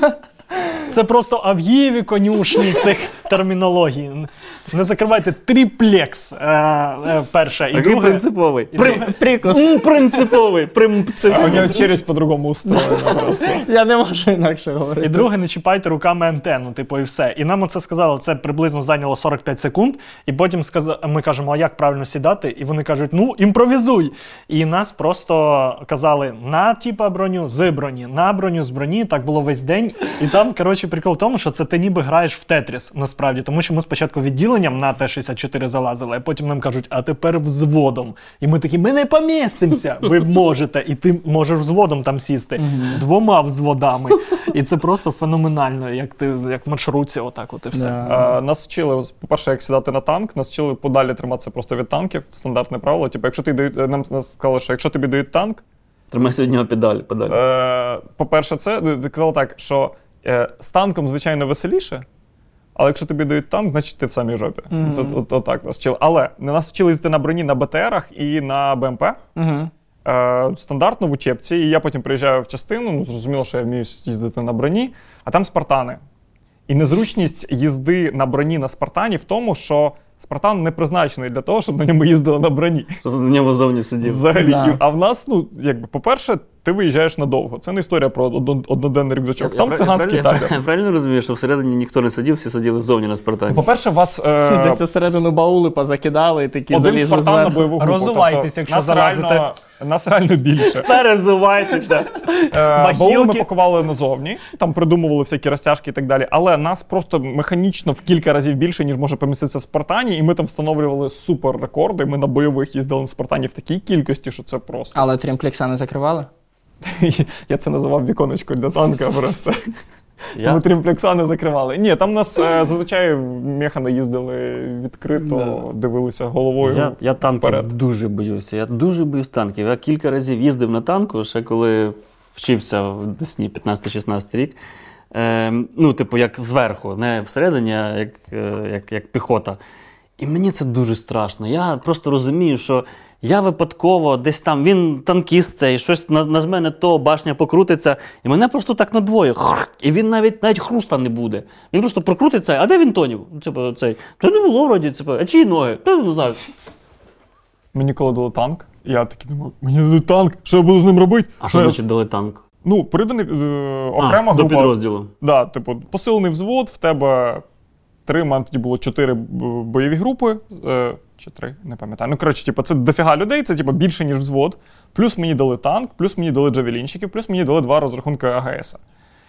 Це просто авгієві конюшні цих термінологій. Не закривайте триплекс. Е, е, перше. І Який друге, принциповий. При- Прикус. М, Принциповий. Принциповий. У нього челюсть по-другому устроєна просто. Я не можу інакше говорити. І друге, не чіпайте руками антенну, типу, і все. І нам оце сказали, це приблизно зайняло 45 секунд. І потім сказа... ми кажемо, а як правильно сідати? І вони кажуть, ну імпровізуй. І нас просто казали на типа броню, з броні, на броню, з броні. Так було весь день. І там, коротше, прикол в тому, що це ти ніби граєш в Тетріс, насправді, тому що ми спочатку відділенням на Т-64 залазили, а потім нам кажуть, а тепер взводом. І ми такі, ми не помістимося. Ви можете, і ти можеш взводом там сісти двома взводами. І це просто феноменально, як ти як маршрутці, отак, от і все. Е, Нас вчили, по-перше, як сідати на танк, нас вчили подалі триматися просто від танків. Стандартне правило. Типу, якщо ти дають, нам сказали, що якщо тобі дають танк, Тримай сьогодні педаль, педаль. Е, по-перше, це ти казала так, що з танком, звичайно, веселіше. Але якщо тобі дають танк, значить ти в самій жопі. Це от, отак нас вчили. Але нас вчили їздити на броні на БТРах і на БМП. Угу. Е, стандартно в учебці. І я потім приїжджаю в частину, ну, зрозуміло, що я вмію їздити на броні, а там спартани. І незручність їзди на броні на спартані в тому, що спартан не призначений для того, щоб на ньому їздили на броні. Щоб в ньому зовні сидів. Взагалі. Да. А в нас, ну, якби, по-перше, ти виїжджаєш надовго. Це не історія про одноденний рюкзачок. Там Я циганський правильно- табір. Я [LAUGHS] правильно розумію, що всередині ніхто не сидів, всі сиділи ззовні на Спартані. По-перше, вас е, Здається, всередину баули позакидали і такі один залізли спартан на бойову групу. Розувайтесь, Тобто, якщо нас реально, нас реально більше. Перезувайтеся. Е, Баули ми пакували назовні, там придумували всякі розтяжки і так далі. Але нас просто механічно в кілька разів більше, ніж може поміститися в Спартані, і ми там встановлювали супер рекорди. Ми на бойових їздили на Спартані в такій кількості, що це просто. Але трімплекса не закривали? [LAUGHS] Я це називав віконечко для танка просто. Я- Ми трімплекса не закривали. Ні, там нас е, [CLEARS THROAT] зазвичай механи їздили відкрито, дивилися головою. Я, я танків вперед. дуже боюся. Я дуже боюсь танків. Я кілька разів їздив на танку, ще коли вчився в Десні 15-16 рік. Е, ну, типу, як зверху, не всередині, а як, е, як, як піхота. І мені це дуже страшно. Я просто розумію, що я випадково десь там, він танкіст цей, щось на- нажме не то, башня покрутиться, і мене просто так надвоє. Хрррк, І він навіть навіть хруста не буде. Він просто прокрутиться, а де він тонів? Типу, цей. Та не було вроді, типу, а чиї ноги? Та не знаю. Мені коли дали танк, я такий думав, мені дали танк, що я буду з ним робити? А що значить дали танк? Ну, приданий е, окрема а, група. До підрозділу. Да, типу, посилений взвод, в тебе три, мене тоді було чотири бойові групи. Е, чи три, не пам'ятаю. Ну, коротше, типу, це дофіга людей, це типу, більше, ніж взвод. Плюс мені дали танк, плюс мені дали джавелінчиків, плюс мені дали два розрахунки АГС.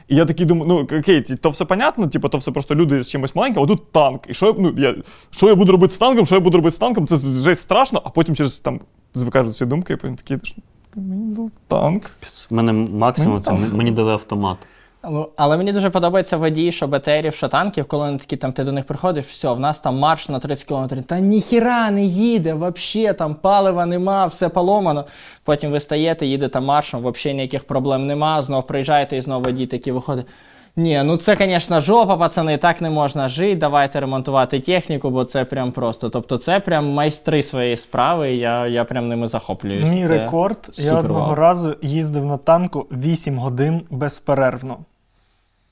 І я такий думаю, ну окей, то все понятно, типу, то все просто люди з чимось маленьким, а тут танк. І що я, ну, я, що я буду робити з танком, що я буду робити з танком, це жесть страшно, а потім через там звикаєш до цієї думки, і потім такий, «Що, мені дали танк. В мене максимум це Мені м- мені дали автомат. Ну, але мені дуже подобається водії, що БТРів, що танків, коли вони такі там ти до них приходиш, все, в нас там марш на 30 км. Та ніхіра не їде, взагалі, там палива нема, все поломано. Потім ви стаєте, їдете маршем, взагалі ніяких проблем нема. Знов приїжджаєте і знову водій такий виходить. Ні, ну це, звісно, жопа, пацани, так не можна жити. Давайте ремонтувати техніку, бо це прям просто. Тобто, це прям майстри своєї справи. і Я, я прям ними захоплююсь. Мій Це рекорд. Я одного вау. разу їздив на танку 8 годин безперервно.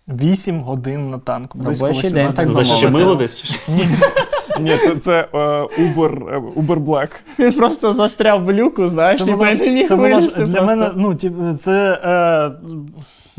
8 годин на танку. Близько Робочий 8 день, так Защемило десь? чи що? Ні, це, це е, Uber, е, Uber Black. Він просто застряв в люку, знаєш, Це ніби не міг вилізти для просто. мене, ну, це е,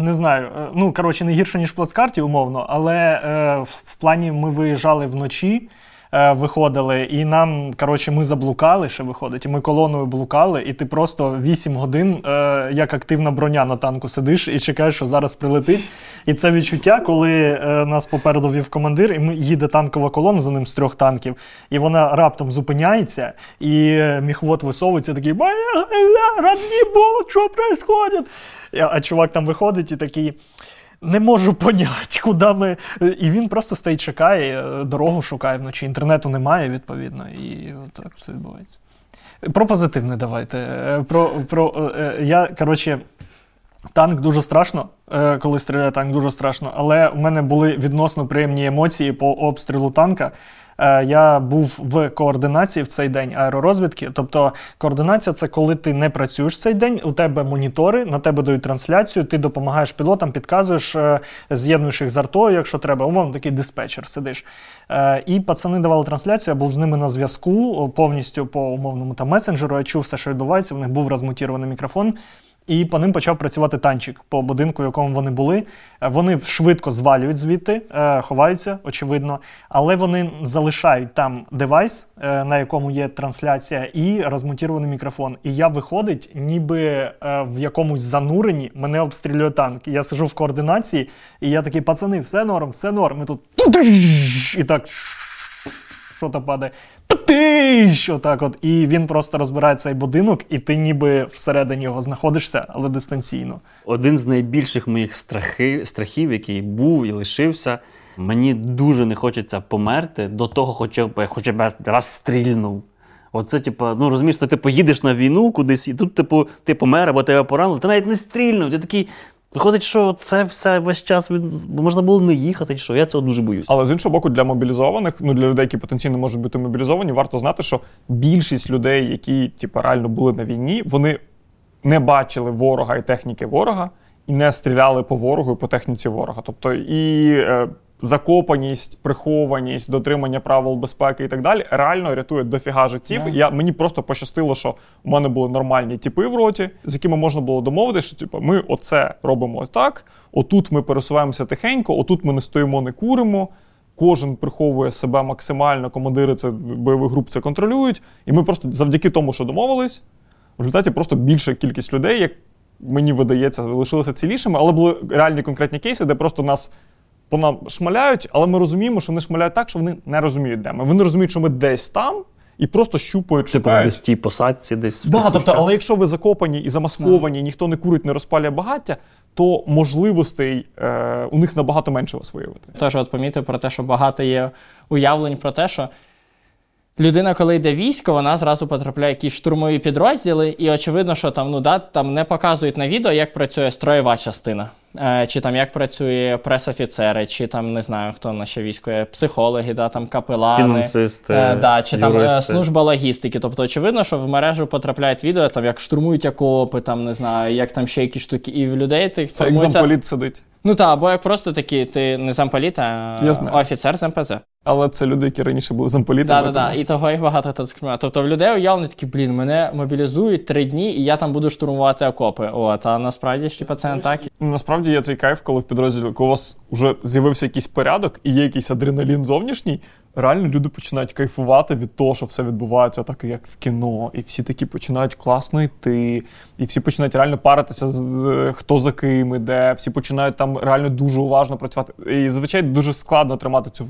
не знаю, е, ну коротше, не гірше, ніж в плацкарті, умовно, але е, в, плані ми виїжджали вночі. Е, Виходили, і нам, коротше, ми заблукали, ще виходить, і ми колоною блукали, і ти просто 8 годин, е, як активна броня на танку сидиш і чекаєш, що зараз прилетить. І це відчуття, коли е, нас попереду вів командир, і ми їде танкова колона за ним з трьох танків, і вона раптом зупиняється, і міхвод висовується такий родні Бог, що? І- А чувак там виходить і такий. Не можу поняти, куди ми. І він просто стоїть, чекає, е, дорогу шукає вночі. Інтернету немає, відповідно, і так все відбувається. Про позитивне давайте. Е, Про, про, е, я, коротше, Танк дуже страшно, е, коли стріляє танк дуже страшно. Але у мене були відносно приємні емоції по обстрілу танка. Е, Я був в координації в цей день аеророзвідки. Тобто, координація це коли ти не працюєш цей день, у тебе монітори, на тебе дають трансляцію, ти допомагаєш пілотам, підказуєш, е, з'єднуєш їх з артою, якщо треба. Умовно такий диспетчер сидиш. І пацани давали трансляцію, я був з ними на зв'язку повністю по умовному там месенджеру. Я чув все, що відбувається. В них був розмутірований мікрофон. І по ним почав працювати танчик по будинку, в якому вони були. Е, Вони швидко звалюють звідти, е, ховаються, очевидно, але вони залишають там девайс, е, на якому є трансляція, і розмонтірований мікрофон. І я виходить, ніби в якомусь зануренні мене обстрілює танк. Я сижу в координації, і я такий, пацани, все норм, все норм. І тут і так що то падає. Тиш! Отак от. І він просто розбирає цей будинок, і ти ніби всередині його знаходишся, але дистанційно. Один з найбільших моїх страхи, страхів, який був і лишився. Мені дуже не хочеться померти до того, хоча б хоча б раз стрільнув. Оце, типу, ну розумієш, ти типу, на війну кудись, і тут, типу, ти помер або тебе поранили, ти навіть не стрільнув. Ти такий. Виходить, що це все весь час від... можна було не їхати, чи що я цього дуже боюсь. Але з іншого боку, для мобілізованих, ну для людей, які потенційно можуть бути мобілізовані, варто знати, що більшість людей, які типу, реально були на війні, вони не бачили ворога і техніки ворога, і не стріляли по ворогу і по техніці ворога. Тобто і е, закопаність, прихованість, дотримання правил безпеки і так далі реально рятує дофіга життів. Да. Я мені просто пощастило, що у мене були нормальні тіпи в роті, з якими можна було домовитися, що типу, ми оце робимо так. Отут ми пересуваємося тихенько, отут ми не стоїмо, не куримо. Кожен приховує себе максимально, командири це бойових груп це контролюють. І ми просто завдяки тому, що домовились, в результаті просто більша кількість людей, як мені видається, залишилися цілішими, але були реальні конкретні кейси, де просто нас по нам шмаляють, але ми розуміємо, що вони шмаляють так, що вони не розуміють, де ми. Вони розуміють, що ми десь там і просто щупають, Типу, шукають. десь в тій посадці, десь. Да, тобто, але якщо ви закопані і замасковані, ніхто не курить, не розпалює багаття, то можливостей е, у них набагато менше вас виявити. Теж от помітив про те, що багато є уявлень про те, що людина, коли йде військо, вона зразу потрапляє в якісь штурмові підрозділи, і очевидно, що там, ну, да, там не показують на відео, як працює строєва частина. Е, чи там як працює пресофіцери, чи там не знаю, хто наше ще військо є, психологи, да, там капелани. Фінансисти, Е, да, чи там е, служба логістики. Тобто, очевидно, що в мережу потрапляють відео, там як штурмують окопи, там не знаю, як там ще якісь штуки. І в людей тих як формується. Екзамполіт сидить. Ну так, або як просто такі, ти не замполіт, а Я знаю. офіцер з МПЗ. Але це люди, які раніше були замполітами. Так, так, так. І того їх багато хто дискримінує. Тобто в людей уявлено такі, блін, мене мобілізують три дні, і я там буду штурмувати окопи. От, а насправді ж типа це не так. Насправді є цей кайф, коли в підрозділі, коли у вас вже з'явився якийсь порядок і є якийсь адреналін зовнішній, реально люди починають кайфувати від того, що все відбувається так, як в кіно. І всі такі починають класно йти, і всі починають реально паритися, з- хто за ким іде, всі починають там реально дуже уважно працювати. І звичайно дуже складно тримати цю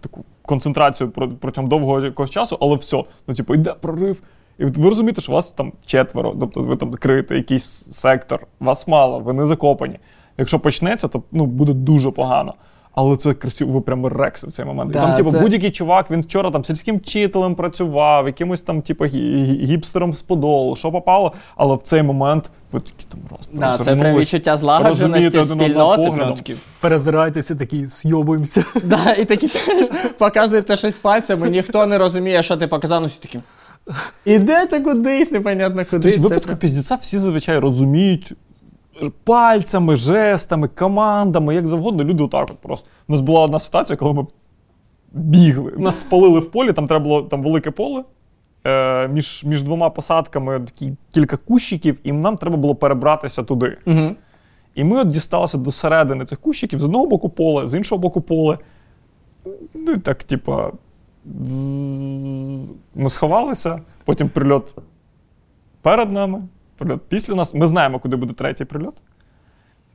таку концентрацію про- протягом довгого якогось часу, але все. Ну, типу, йде прорив. І ви розумієте, що вас там четверо, тобто ви там криєте якийсь сектор, вас мало, ви не закопані. Якщо почнеться, то ну, буде дуже погано. Але це красиво, ви прямо рекси в цей момент. Да, і там, типу, це- будь-який чувак, він вчора там сільським вчителем працював, якимось там, типу, гі- гі- гіпстером з подолу, що попало, але в цей момент ви такі там раз. Да, це прям відчуття злагодженості, спільноти. Прям такі, Перезирайтеся такі, сйобуємося. [LAUGHS] да, і такі показуєте щось пальцями, ніхто не розуміє, що ти показав, ну всі такі. Ідете кудись, непонятно куди. Тобто, випадку піздіця всі зазвичай розуміють пальцями, жестами, командами, як завгодно, люди отак от просто. У нас була одна ситуація, коли ми бігли. Нас спалили в полі, там треба було там велике поле. Е, між, між двома посадками такі кілька кущиків, і нам треба було перебратися туди. Мгм. І ми от дісталися до середини цих кущиків з одного боку поле, з іншого боку поле. Ну і так, типа. Ми сховалися, потім прильот перед нами, прильот після нас. Ми знаємо, куди буде третій прильот.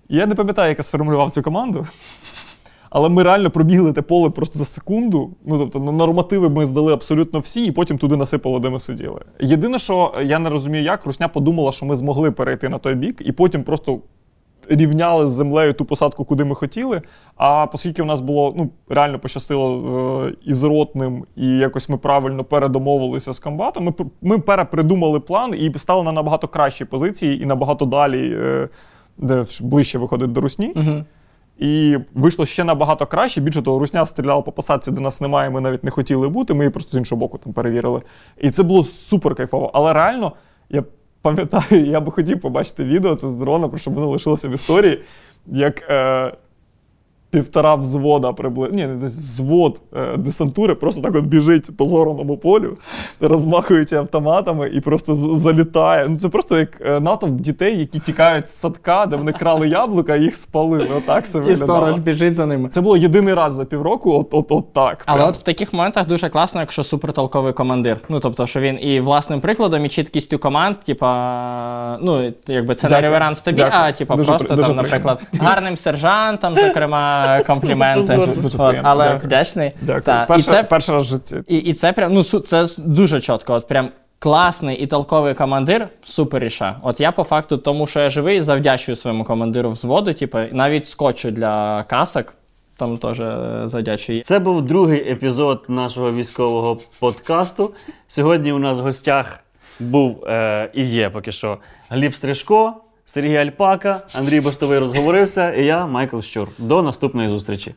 Я не пам'ятаю, як я сформулював цю команду. Але ми реально пробігли те поле просто за секунду. Ну, тобто, на нормативи ми здали абсолютно всі, і потім туди насипало, де ми сиділи. Єдине, що я не розумію, як Русня подумала, що ми змогли перейти на той бік, і потім просто рівняли з землею ту посадку, куди ми хотіли. А оскільки в нас було ну, реально пощастило е, із ротним, і якось ми правильно передомовилися з комбатом, ми, ми перепридумали план і стали на набагато кращі позиції і набагато далі. Е, де ближче виходить до русні. Угу. І вийшло ще набагато краще. Більше того, русня стріляла по посадці, де нас немає, ми навіть не хотіли бути. Ми її просто з іншого боку там перевірили. І це було супер кайфово. Але реально, я пам'ятаю, я би хотів побачити відео це з дрона, про що воно лишилося в історії, як. Е, Півтора взвода приблизно, ні, десь взвод е, десантури просто так от біжить по зораному полю, розмахуючи автоматами і просто залітає. Ну це просто як е, натовп дітей, які тікають з садка, де вони крали яблука, і їх спалили. Отак це І сторож біжить за ними. Це було єдиний раз за півроку, от, от, от так. Але прям. от в таких моментах дуже класно, якщо супертолковий командир. Ну тобто, що він і власним прикладом, і чіткістю команд, типа, ну якби це Дякую. не реверанс тобі, Дякую. а типа просто при- дуже там, наприклад, гарним сержантам, зокрема, [LAUGHS] компліменти. Дуже- дуже От, приємно. але Дякую. вдячний. Дякую. Та, і це перший раз в житті. І, і це прям ну це дуже чітко. От прям класний і толковий командир супер ріша. От я по факту, тому що я живий, завдячую своєму командиру взводу, типу, навіть скотчу для касок. Там теж е, завдячую. Це був другий епізод нашого військового подкасту. Сьогодні у нас в гостях був е, і є поки що Гліб Стрижко, Сергій Альпака, Андрій Бостовий розговорився, і я, Майкл Щур. До наступної зустрічі.